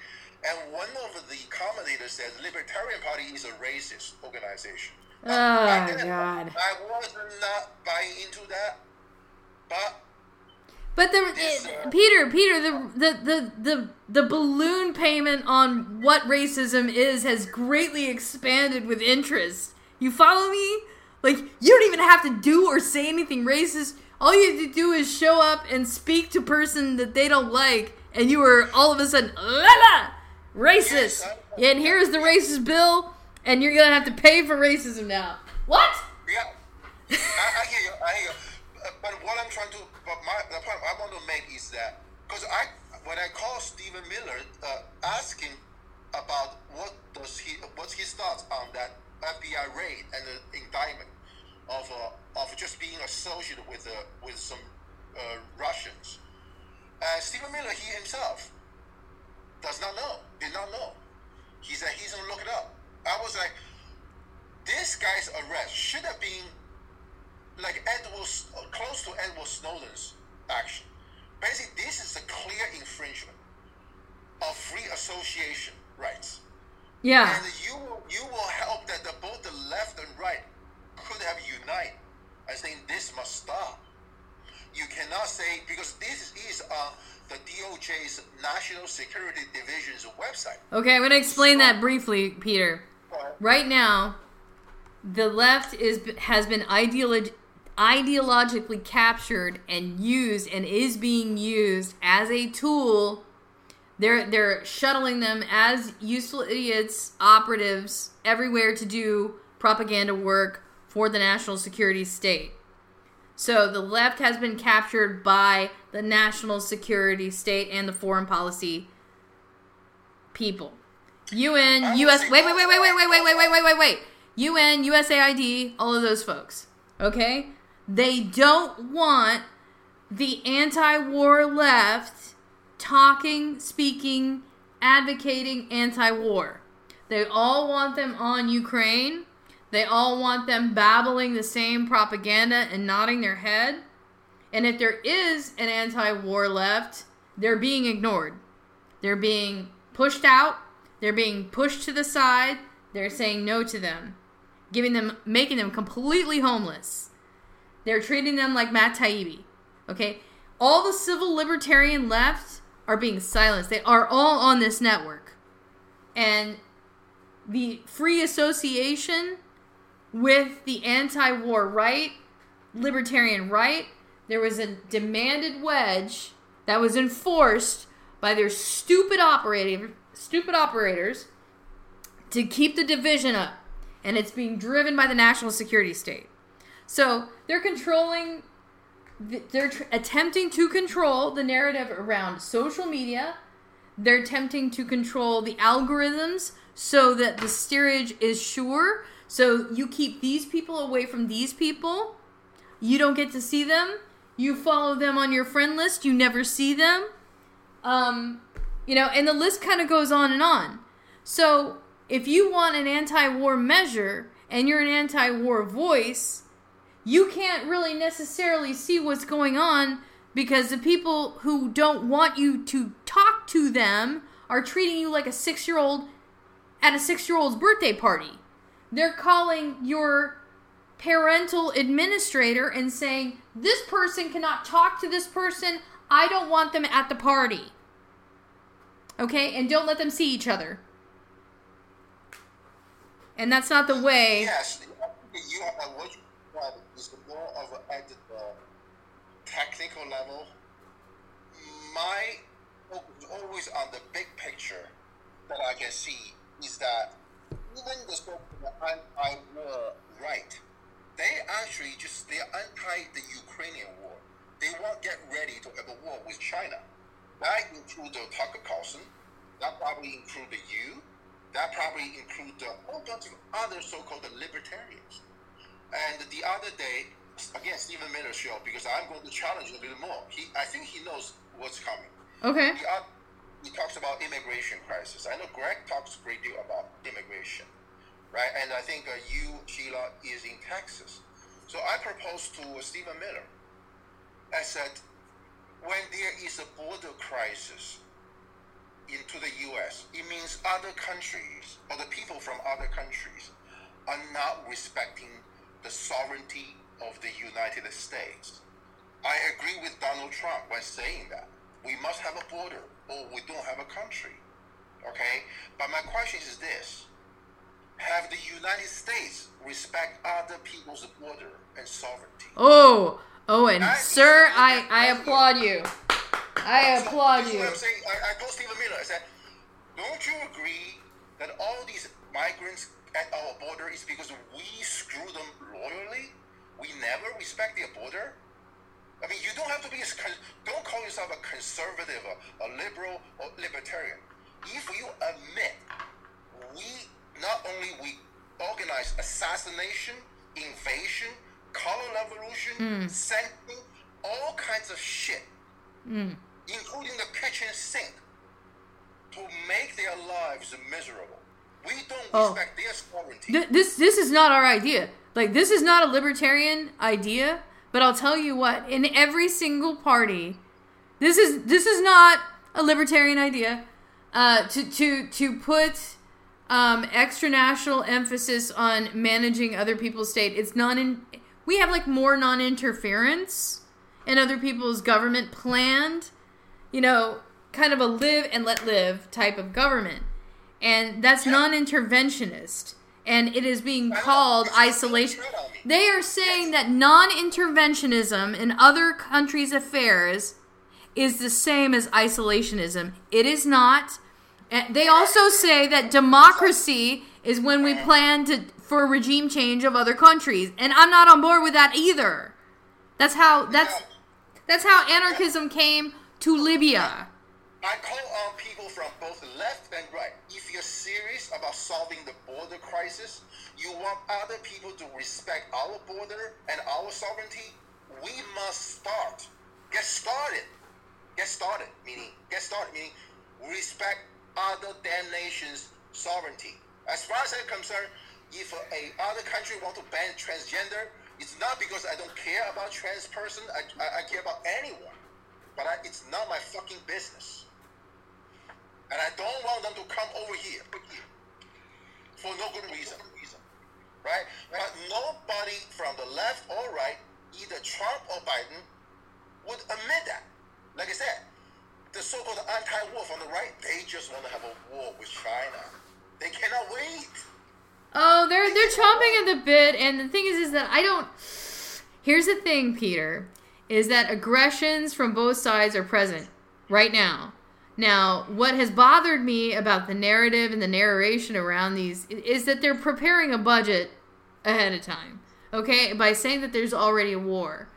and one of the commentators says Libertarian Party is a racist organization. Oh, I didn't- God. I was not buying into that, but But the it- Peter, Peter, the, the the the the balloon payment on what racism is has greatly expanded with interest. You follow me? Like you don't even have to do or say anything racist. All you have to do is show up and speak to person that they don't like, and you are all of a sudden la racist. Yeah, and here's the racist bill, and you're gonna have to pay for racism now. What? Yeah, I, I hear you. I hear you. But what I'm trying to, but my the point I want to make is that because I when I call Stephen Miller, uh, ask him about what does he what's his thoughts on that FBI raid and the indictment of uh, of just being associated with uh, with some uh, Russians. Uh, Stephen Miller, he himself does not know, did not know. He said he's gonna look it up. I was like, this guy's arrest should have been like Edward, close to Edward Snowden's action. Basically, this is a clear infringement of free association rights. Yeah. And you will, you will help that the, both the left and right could have united I think this must stop. You cannot say because this is on the DOJ's National Security Division's website. Okay, I'm going to explain that briefly, Peter. Right now, the left is has been ideolog- ideologically captured and used and is being used as a tool. They're they're shuttling them as useful idiots, operatives everywhere to do propaganda work for the national security state. So the left has been captured by the national security state and the foreign policy people. UN, US, wait, wait, wait, wait, wait, wait, wait, wait, wait, wait, wait, wait. UN, USAID, all of those folks. Okay? They don't want the anti war left talking, speaking, advocating anti war. They all want them on Ukraine. They all want them babbling the same propaganda and nodding their head. And if there is an anti war left, they're being ignored. They're being pushed out. They're being pushed to the side. They're saying no to them, giving them, making them completely homeless. They're treating them like Matt Taibbi. Okay? All the civil libertarian left are being silenced. They are all on this network. And the free association with the anti-war right, libertarian right. There was a demanded wedge that was enforced by their stupid operating stupid operators to keep the division up, and it's being driven by the national security state. So they're controlling, they're tr- attempting to control the narrative around social media. They're attempting to control the algorithms so that the steerage is sure. So you keep these people away from these people. You don't get to see them. You follow them on your friend list. You never see them. Um, you know, and the list kind of goes on and on. So if you want an anti-war measure and you're an anti-war voice, you can't really necessarily see what's going on because the people who don't want you to talk to them are treating you like a 6-year-old at a 6-year-old's birthday party. They're calling your parental administrator and saying, "This person cannot talk to this person. I don't want them at the party." Okay? And don't let them see each other. And that's not the way. Yes, you have uh, want is more of a, at the technical level. My focus always on the big picture that I can see is that even the so-called anti-war right, they actually just they're anti the Ukrainian war. They won't get ready to have a war with China. That includes Tucker Carlson. That probably include the you. That probably include a whole bunch of other so-called libertarians. And the other day, again, Stephen Miller show because I'm going to challenge a little more. He, I think he knows what's coming. Okay. He, uh, he talks about immigration crisis. I know Greg talks a great deal about immigration, right? And I think uh, you, Sheila, is in Texas. So I proposed to Stephen Miller. I said, when there is a border crisis into the U.S., it means other countries or the people from other countries are not respecting the sovereignty of the United States. I agree with Donald Trump when saying that we must have a border or we don't have a country. Okay? But my question is this Have the United States respect other people's border and sovereignty? Oh, Owen, sir, I, I applaud you. I applaud you. what I'm saying. I, I told Stephen Miller, I said, don't you agree that all these migrants at our border is because we screw them loyally? We never respect their border? I mean, you don't have to be, a, don't call yourself a conservative, a, a liberal, or libertarian. If you admit we, not only we organize assassination, invasion, color revolution, hmm. sanctioning, all kinds of shit, hmm. including the kitchen sink, to make their lives miserable. We don't Oh. respect their sovereignty. Th- this this is not our idea. Like this is not a libertarian idea. But I'll tell you what. In every single party, this is this is not a libertarian idea. Uh, to to to put um, extra national emphasis on managing other people's state. It's non. In, we have like more non-interference in other people's government planned. You know, kind of a live and let live type of government and that's non-interventionist. And it is being called isolation. they are saying that non-interventionism in other countries affairs is the same as isolationism. It is not. And they also say that democracy is when we plan to for regime change of other countries. And i'm not on board with that either. That's how that's that's how anarchism came to libya I call on people from both left and right. If you're serious about solving the border crisis, you want other people to respect our border and our sovereignty, we must start. Get started. Get started, meaning, get started, meaning respect other damn nations' sovereignty. As far as I'm concerned, if a other country want to ban transgender, it's not because I don't care about trans person. I, I, I care about anyone, but I, it's not my fucking business. And I don't want them to come over here for no good reason. Right? But nobody from the left or right, either Trump or Biden, would admit that. Like I said, the so-called anti-war from the right, they just want to have a war with China. They cannot wait. Oh, they're they're chomping at the bit, and the thing is, is that I don't. Here's the thing, Peter, is that aggressions from both sides are present right now. Now, what has bothered me about the narrative and the narration around these is that they're preparing a budget ahead of time, okay, by saying that there's already a war.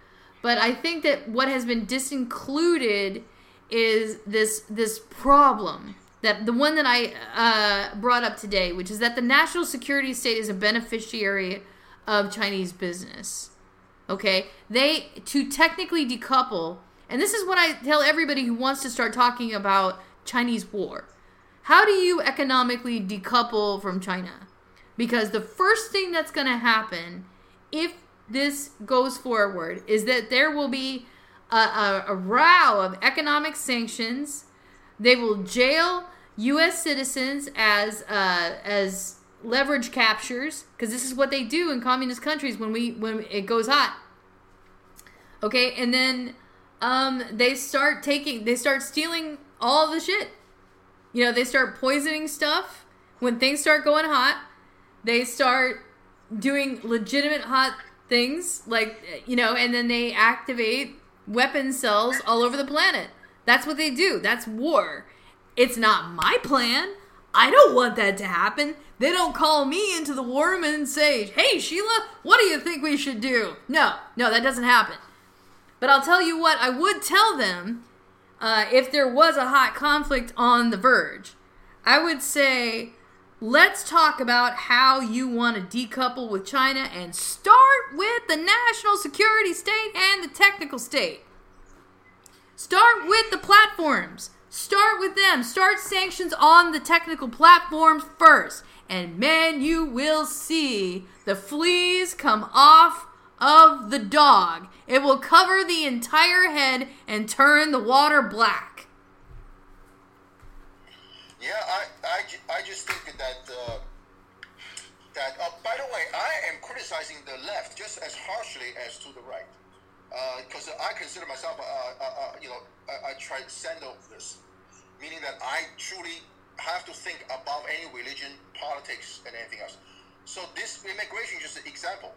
But I think that what has been disincluded is this this problem that the one that I uh, brought up today, which is that the national security state is a beneficiary of Chinese business. Okay, they to technically decouple, and this is what I tell everybody who wants to start talking about Chinese war. How do you economically decouple from China? Because the first thing that's going to happen if this goes forward is that there will be a, a, a row of economic sanctions. They will jail U.S. citizens as uh, as leverage captures because this is what they do in communist countries when we when it goes hot. Okay, and then um, they start taking they start stealing all the shit. You know, they start poisoning stuff when things start going hot. They start doing legitimate hot things like you know, and then they activate weapon cells all over the planet. That's what they do. That's war. It's not my plan. I don't want that to happen. They don't call me into the war room and say, hey, Sheila, what do you think we should do? No, no, that doesn't happen. But I'll tell you what, I would tell them uh, if there was a hot conflict on the verge. I would say, let's talk about how you want to decouple with China and start with the national security state and the technical state. Start with the platforms. Start with them. Start sanctions on the technical platforms first. And man, you will see the fleas come off of the dog. It will cover the entire head and turn the water black. Yeah, I, I, I just think that uh, that. Uh, by the way, I am criticizing the left just as harshly as to the right, because uh, I consider myself, uh, you know, I, I transcendentalist, meaning that I truly have to think above any religion, politics, and anything else. So this immigration is just an example.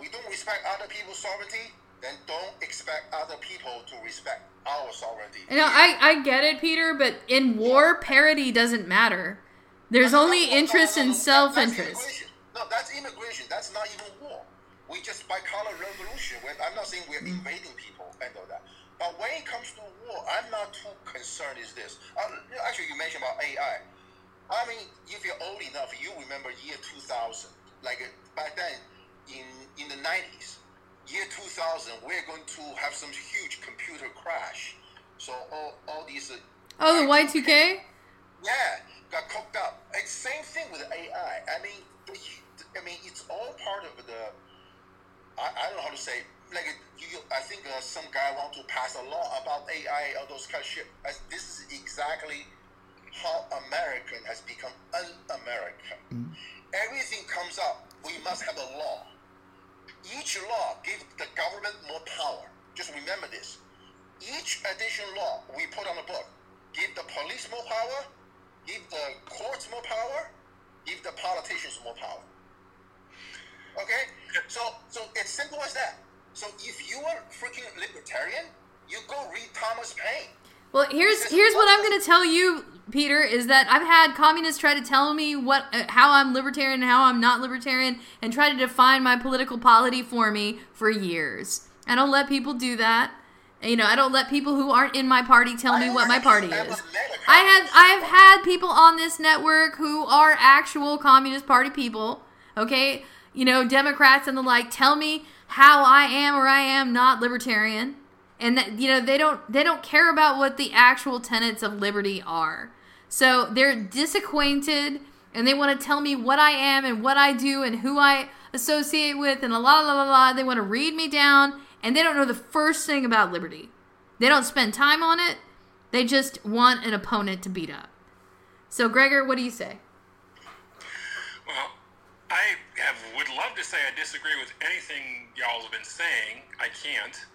We don't respect other people's sovereignty then don't expect other people to respect our sovereignty. You know, I, I get it, Peter, but in war, parity doesn't matter. There's That's only no, interest no, no, and no, self interest. No, that's immigration. That's not even war. We just by color revolution. When, I'm not saying we're invading people and all that. But when it comes to war, I'm not too concerned. Is this? Uh, actually, you mentioned about AI. I mean, if you're old enough, you remember year 2000. Like uh, back then, in in the 90s, year 2000, we're going to have some huge computer crash. So all, all these. Uh, Oh, the Y2K? yeah, got cooked up. It's same thing with AI. I mean, I mean, it's all part of the. I, I don't know how to say. Like, you, I think uh, some guy want to pass a law about AI, or those kind of shit. As this is exactly how American has become un-American. Everything comes up. We must have a law. Each law gives the government more power. Just remember this. Each additional law we put on the book give the police more power, give the courts more power, give the politicians more power. Okay? So so it's simple as that. So if you are freaking libertarian, you go read Thomas Paine. Well, here's here's what I'm going to tell you, Peter, is that I've had communists try to tell me what uh, how I'm libertarian and how I'm not libertarian and try to define my political polity for me for years. I don't let people do that. You know, I don't let people who aren't in my party tell me what my party is. I have I have had people on this network who are actual communist party people, okay? You know, Democrats and the like tell me how I am or I am not libertarian and that you know they don't they don't care about what the actual tenets of liberty are. So they're disacquainted and they want to tell me what i am and what i do and who i associate with and a la la la la. They want to read me down and they don't know the first thing about liberty. They don't spend time on it. They just want an opponent to beat up. So gregor what do you say? Well, I have, would love to say I disagree with anything y'all have been saying. I can't.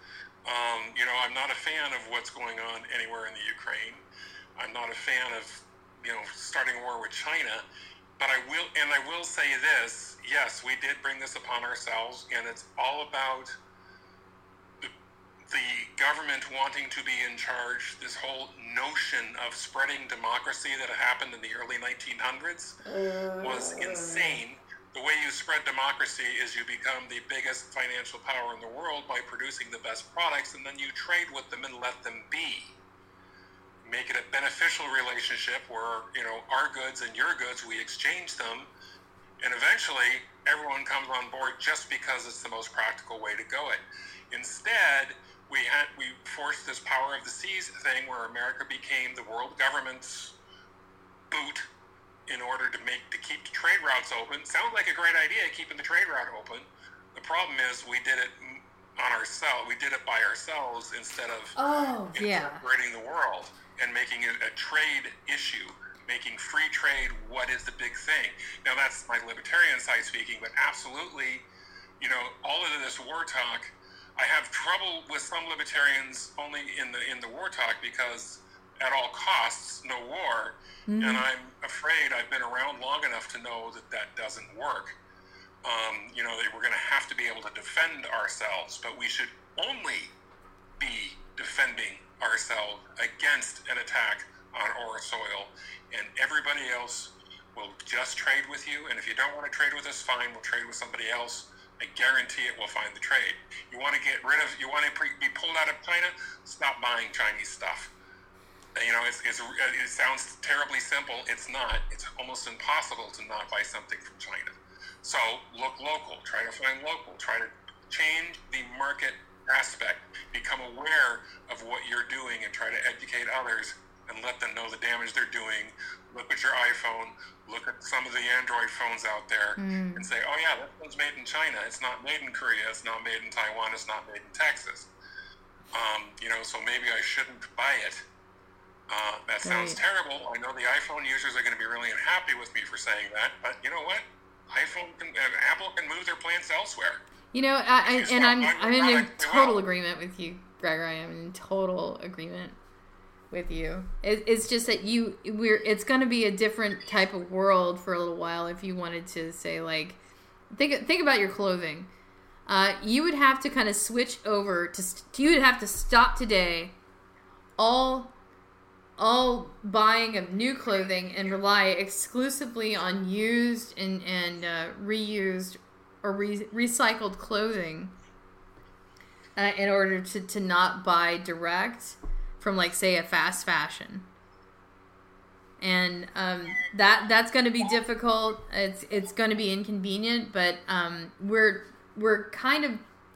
Um, you know, I'm not a fan of what's going on anywhere in the Ukraine. I'm not a fan of, you know, starting a war with China. but I will, and I will say this: yes, we did bring this upon ourselves, and it's all about the, the government wanting to be in charge. This whole notion of spreading democracy that happened in the early 1900s was insane. The way you spread democracy is you become the biggest financial power in the world by producing the best products, and then you trade with them and let them be. Make it a beneficial relationship where you know our goods and your goods we exchange them and eventually everyone comes on board just because it's the most practical way to go it. Instead we had we forced this power of the seas thing where america became the world government's boot in order to make to keep the trade routes open sounds like a great idea keeping the trade route open the problem is we did it on ourselves we did it by ourselves instead of Oh, yeah. the world and making it a trade issue, making free trade what is the big thing. Now that's my libertarian side speaking, but absolutely, you know, all of this war talk. I have trouble with some libertarians only in the in the war talk because at all costs, no war, Mhm. and I'm afraid I've been around long enough to know that that doesn't work. Um, you know, that we're going to have to be able to defend ourselves, but we should only be defending ourselves against an attack on our soil, and everybody else will just trade with you. And if you don't want to trade with us, fine, we'll trade with somebody else. I guarantee it will find the trade. You want to get rid of, you want to pre- be pulled out of China, stop buying Chinese stuff. You know, it's, it's, it sounds terribly simple. It's not. It's almost impossible to not buy something from China. So look local. Try to find local. Try to change the market aspect. Become aware of what you're doing and try to educate others and let them know the damage they're doing. Look at your iPhone. Look at some of the Android phones out there Mm. and say, oh, yeah, that one's made in China. It's not made in Korea. It's not made in Taiwan. It's not made in Texas. Um, you know, so maybe I shouldn't buy it. Uh, that sounds Right. terrible. I know the iPhone users are going to be really unhappy with me for saying that, but you know what? iPhone can, uh, Apple can move their plants elsewhere. You know, I, and I'm I'm in total will. agreement with you, Gregor. I am in total agreement with you. It, it's just that you we're it's going to be a different type of world for a little while if you wanted to say like think think about your clothing. Uh, you would have to kind of switch over to st- you would have to stop today all all buying of new clothing and rely exclusively on used and and uh, reused or re- recycled clothing uh, in order to, to not buy direct from like say a fast fashion. And um, that that's going to be difficult. It's it's going to be inconvenient but um, we're we're kind of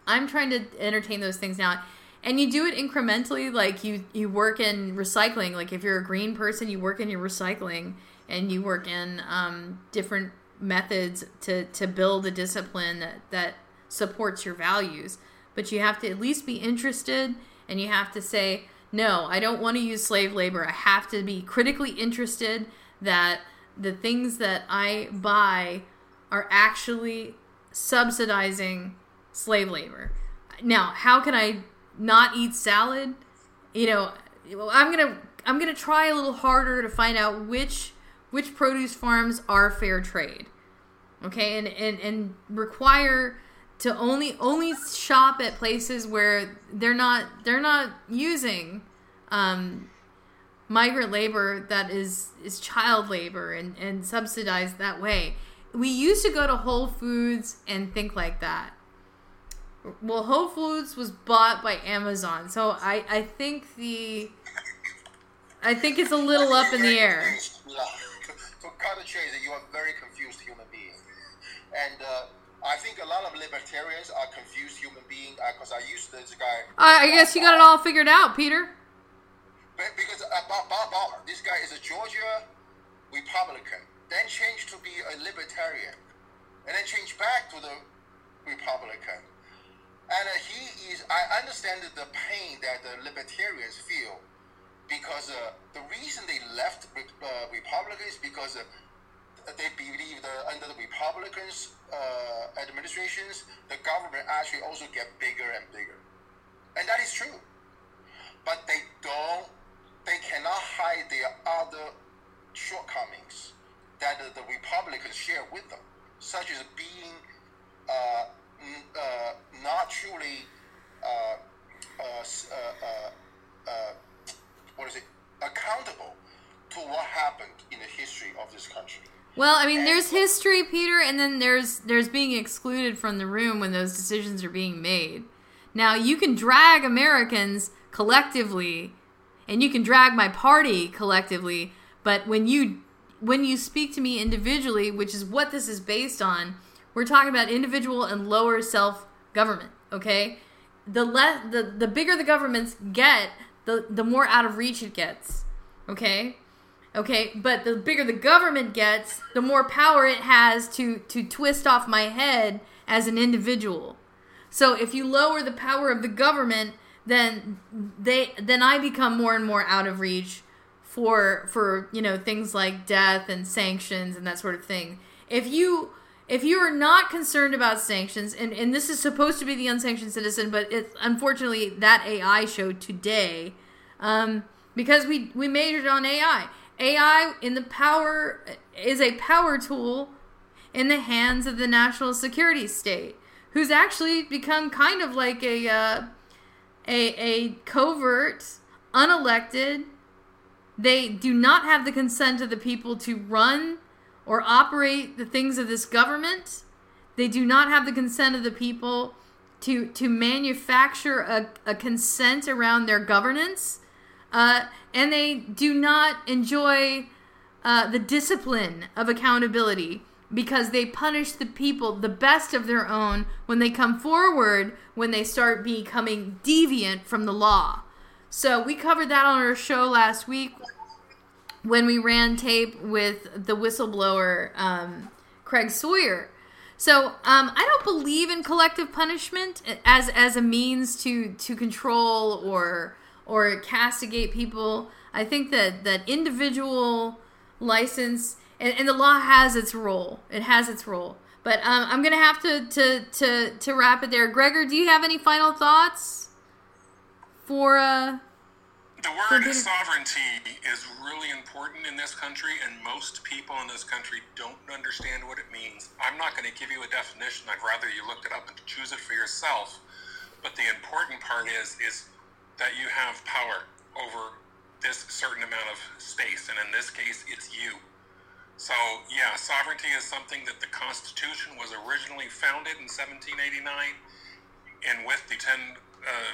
i'm trying to entertain those things now and you do it incrementally like you you work in recycling. Like if you're a green person you work in your recycling and you work in um, different methods to to build a discipline that that supports your values. But you have to at least be interested and you have to say no i don't want to use slave labor. I have to be critically interested that the things that i buy are actually subsidizing slave labor. Now how can i not eat salad you know i'm gonna i'm gonna try a little harder to find out which which produce farms are fair trade okay? And and, and require to only only shop at places where they're not they're not using um, migrant labor that is is child labor and and subsidized that way. We used to go to whole foods and think like that well whole foods was bought by amazon so i i think the i think it's a little up in the air Yeah. To, to cut the chase, you are a very confused human being. And uh, I think a lot of libertarians are confused human beings because I used this guy. i, I guess you got it all figured out peter Be- Because uh, Bob, Bob Barr, this guy is a Georgia Republican, then changed to be a libertarian, and then changed back to the Republican. And uh, he is, I understand the pain that the libertarians feel because uh, the reason they left uh, Republicans because uh, they believe that under the Republicans' uh, administrations, the government actually also get bigger and bigger. And that is true. But they don't, they cannot hide their other shortcomings that the Republicans share with them, such as being uh, uh, not truly uh, uh, uh, uh, what is it accountable to what happened in the history of this country. Well, I mean, and there's history, Peter, and then there's there's being excluded from the room when those decisions are being made. Now you can drag Americans collectively, and you can drag my party collectively, but when you when you speak to me individually, which is what this is based on, we're talking about individual and lower self government. Okay, the less the the bigger the governments get, the the more out of reach it gets. Okay, okay, but the bigger the government gets, the more power it has to to twist off my head as an individual. So if you lower the power of the government, then they then I become more and more out of reach for for you know things like death and sanctions and that sort of thing. If you if you are not concerned about sanctions, and, and this is supposed to be the unsanctioned citizen, but it's unfortunately that AI show today, um, because we we majored on AI. AI in the power is a power tool in the hands of the national security state, who's actually become kind of like a uh, a a covert, unelected. They do not have the consent of the people to run or operate the things of this government. They do not have the consent of the people to to manufacture a, a consent around their governance, uh, and they do not enjoy uh, the discipline of accountability because they punish the people the best of their own when they come forward when they start becoming deviant from the law. So we covered that on our show last week when we ran tape with the whistleblower um, Craig Sawyer. So um, I don't believe in collective punishment as as a means to to control or or castigate people. I think that that individual license and, and the law has its role. It has its role. But um, I'm gonna have to, to to to wrap it there. Gregor, do you have any final thoughts for uh, the word sovereignty is really important in this country, and most people in this country don't understand what it means. I'm not going to give you a definition. I'd rather you look it up and choose it for yourself. But the important part is is that you have power over this certain amount of space, and in this case, it's you. So, yeah, sovereignty is something that the Constitution was originally founded in 1789, and with the 10 uh,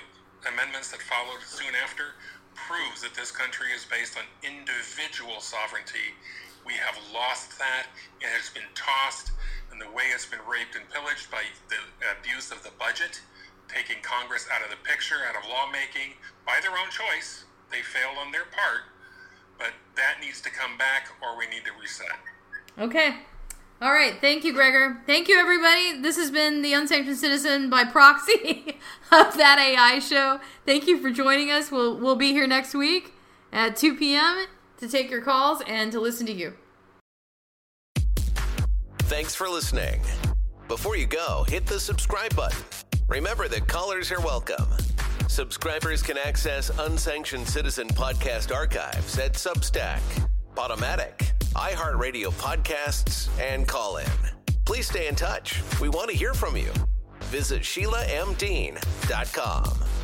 amendments that followed soon after, proves that this country is based on individual sovereignty. We have lost that. It has been tossed, and the way it's been raped and pillaged by the abuse of the budget, taking Congress out of the picture, out of lawmaking, by their own choice. They failed on their part, but that needs to come back, or we need to reset. Okay. All right. Thank you, Gregor. Thank you, everybody. This has been the Unsanctioned Citizen by proxy of that AI show. Thank you for joining us. We'll, we'll be here next week at 2 p.m. to take your calls and to listen to you. Thanks for listening. Before you go, hit the subscribe button. Remember that callers are welcome. Subscribers can access Unsanctioned Citizen podcast archives at Substack, Podomatic, iHeartRadio podcasts, and Callin. Please stay in touch. We want to hear from you. Visit SheilaMDean.com.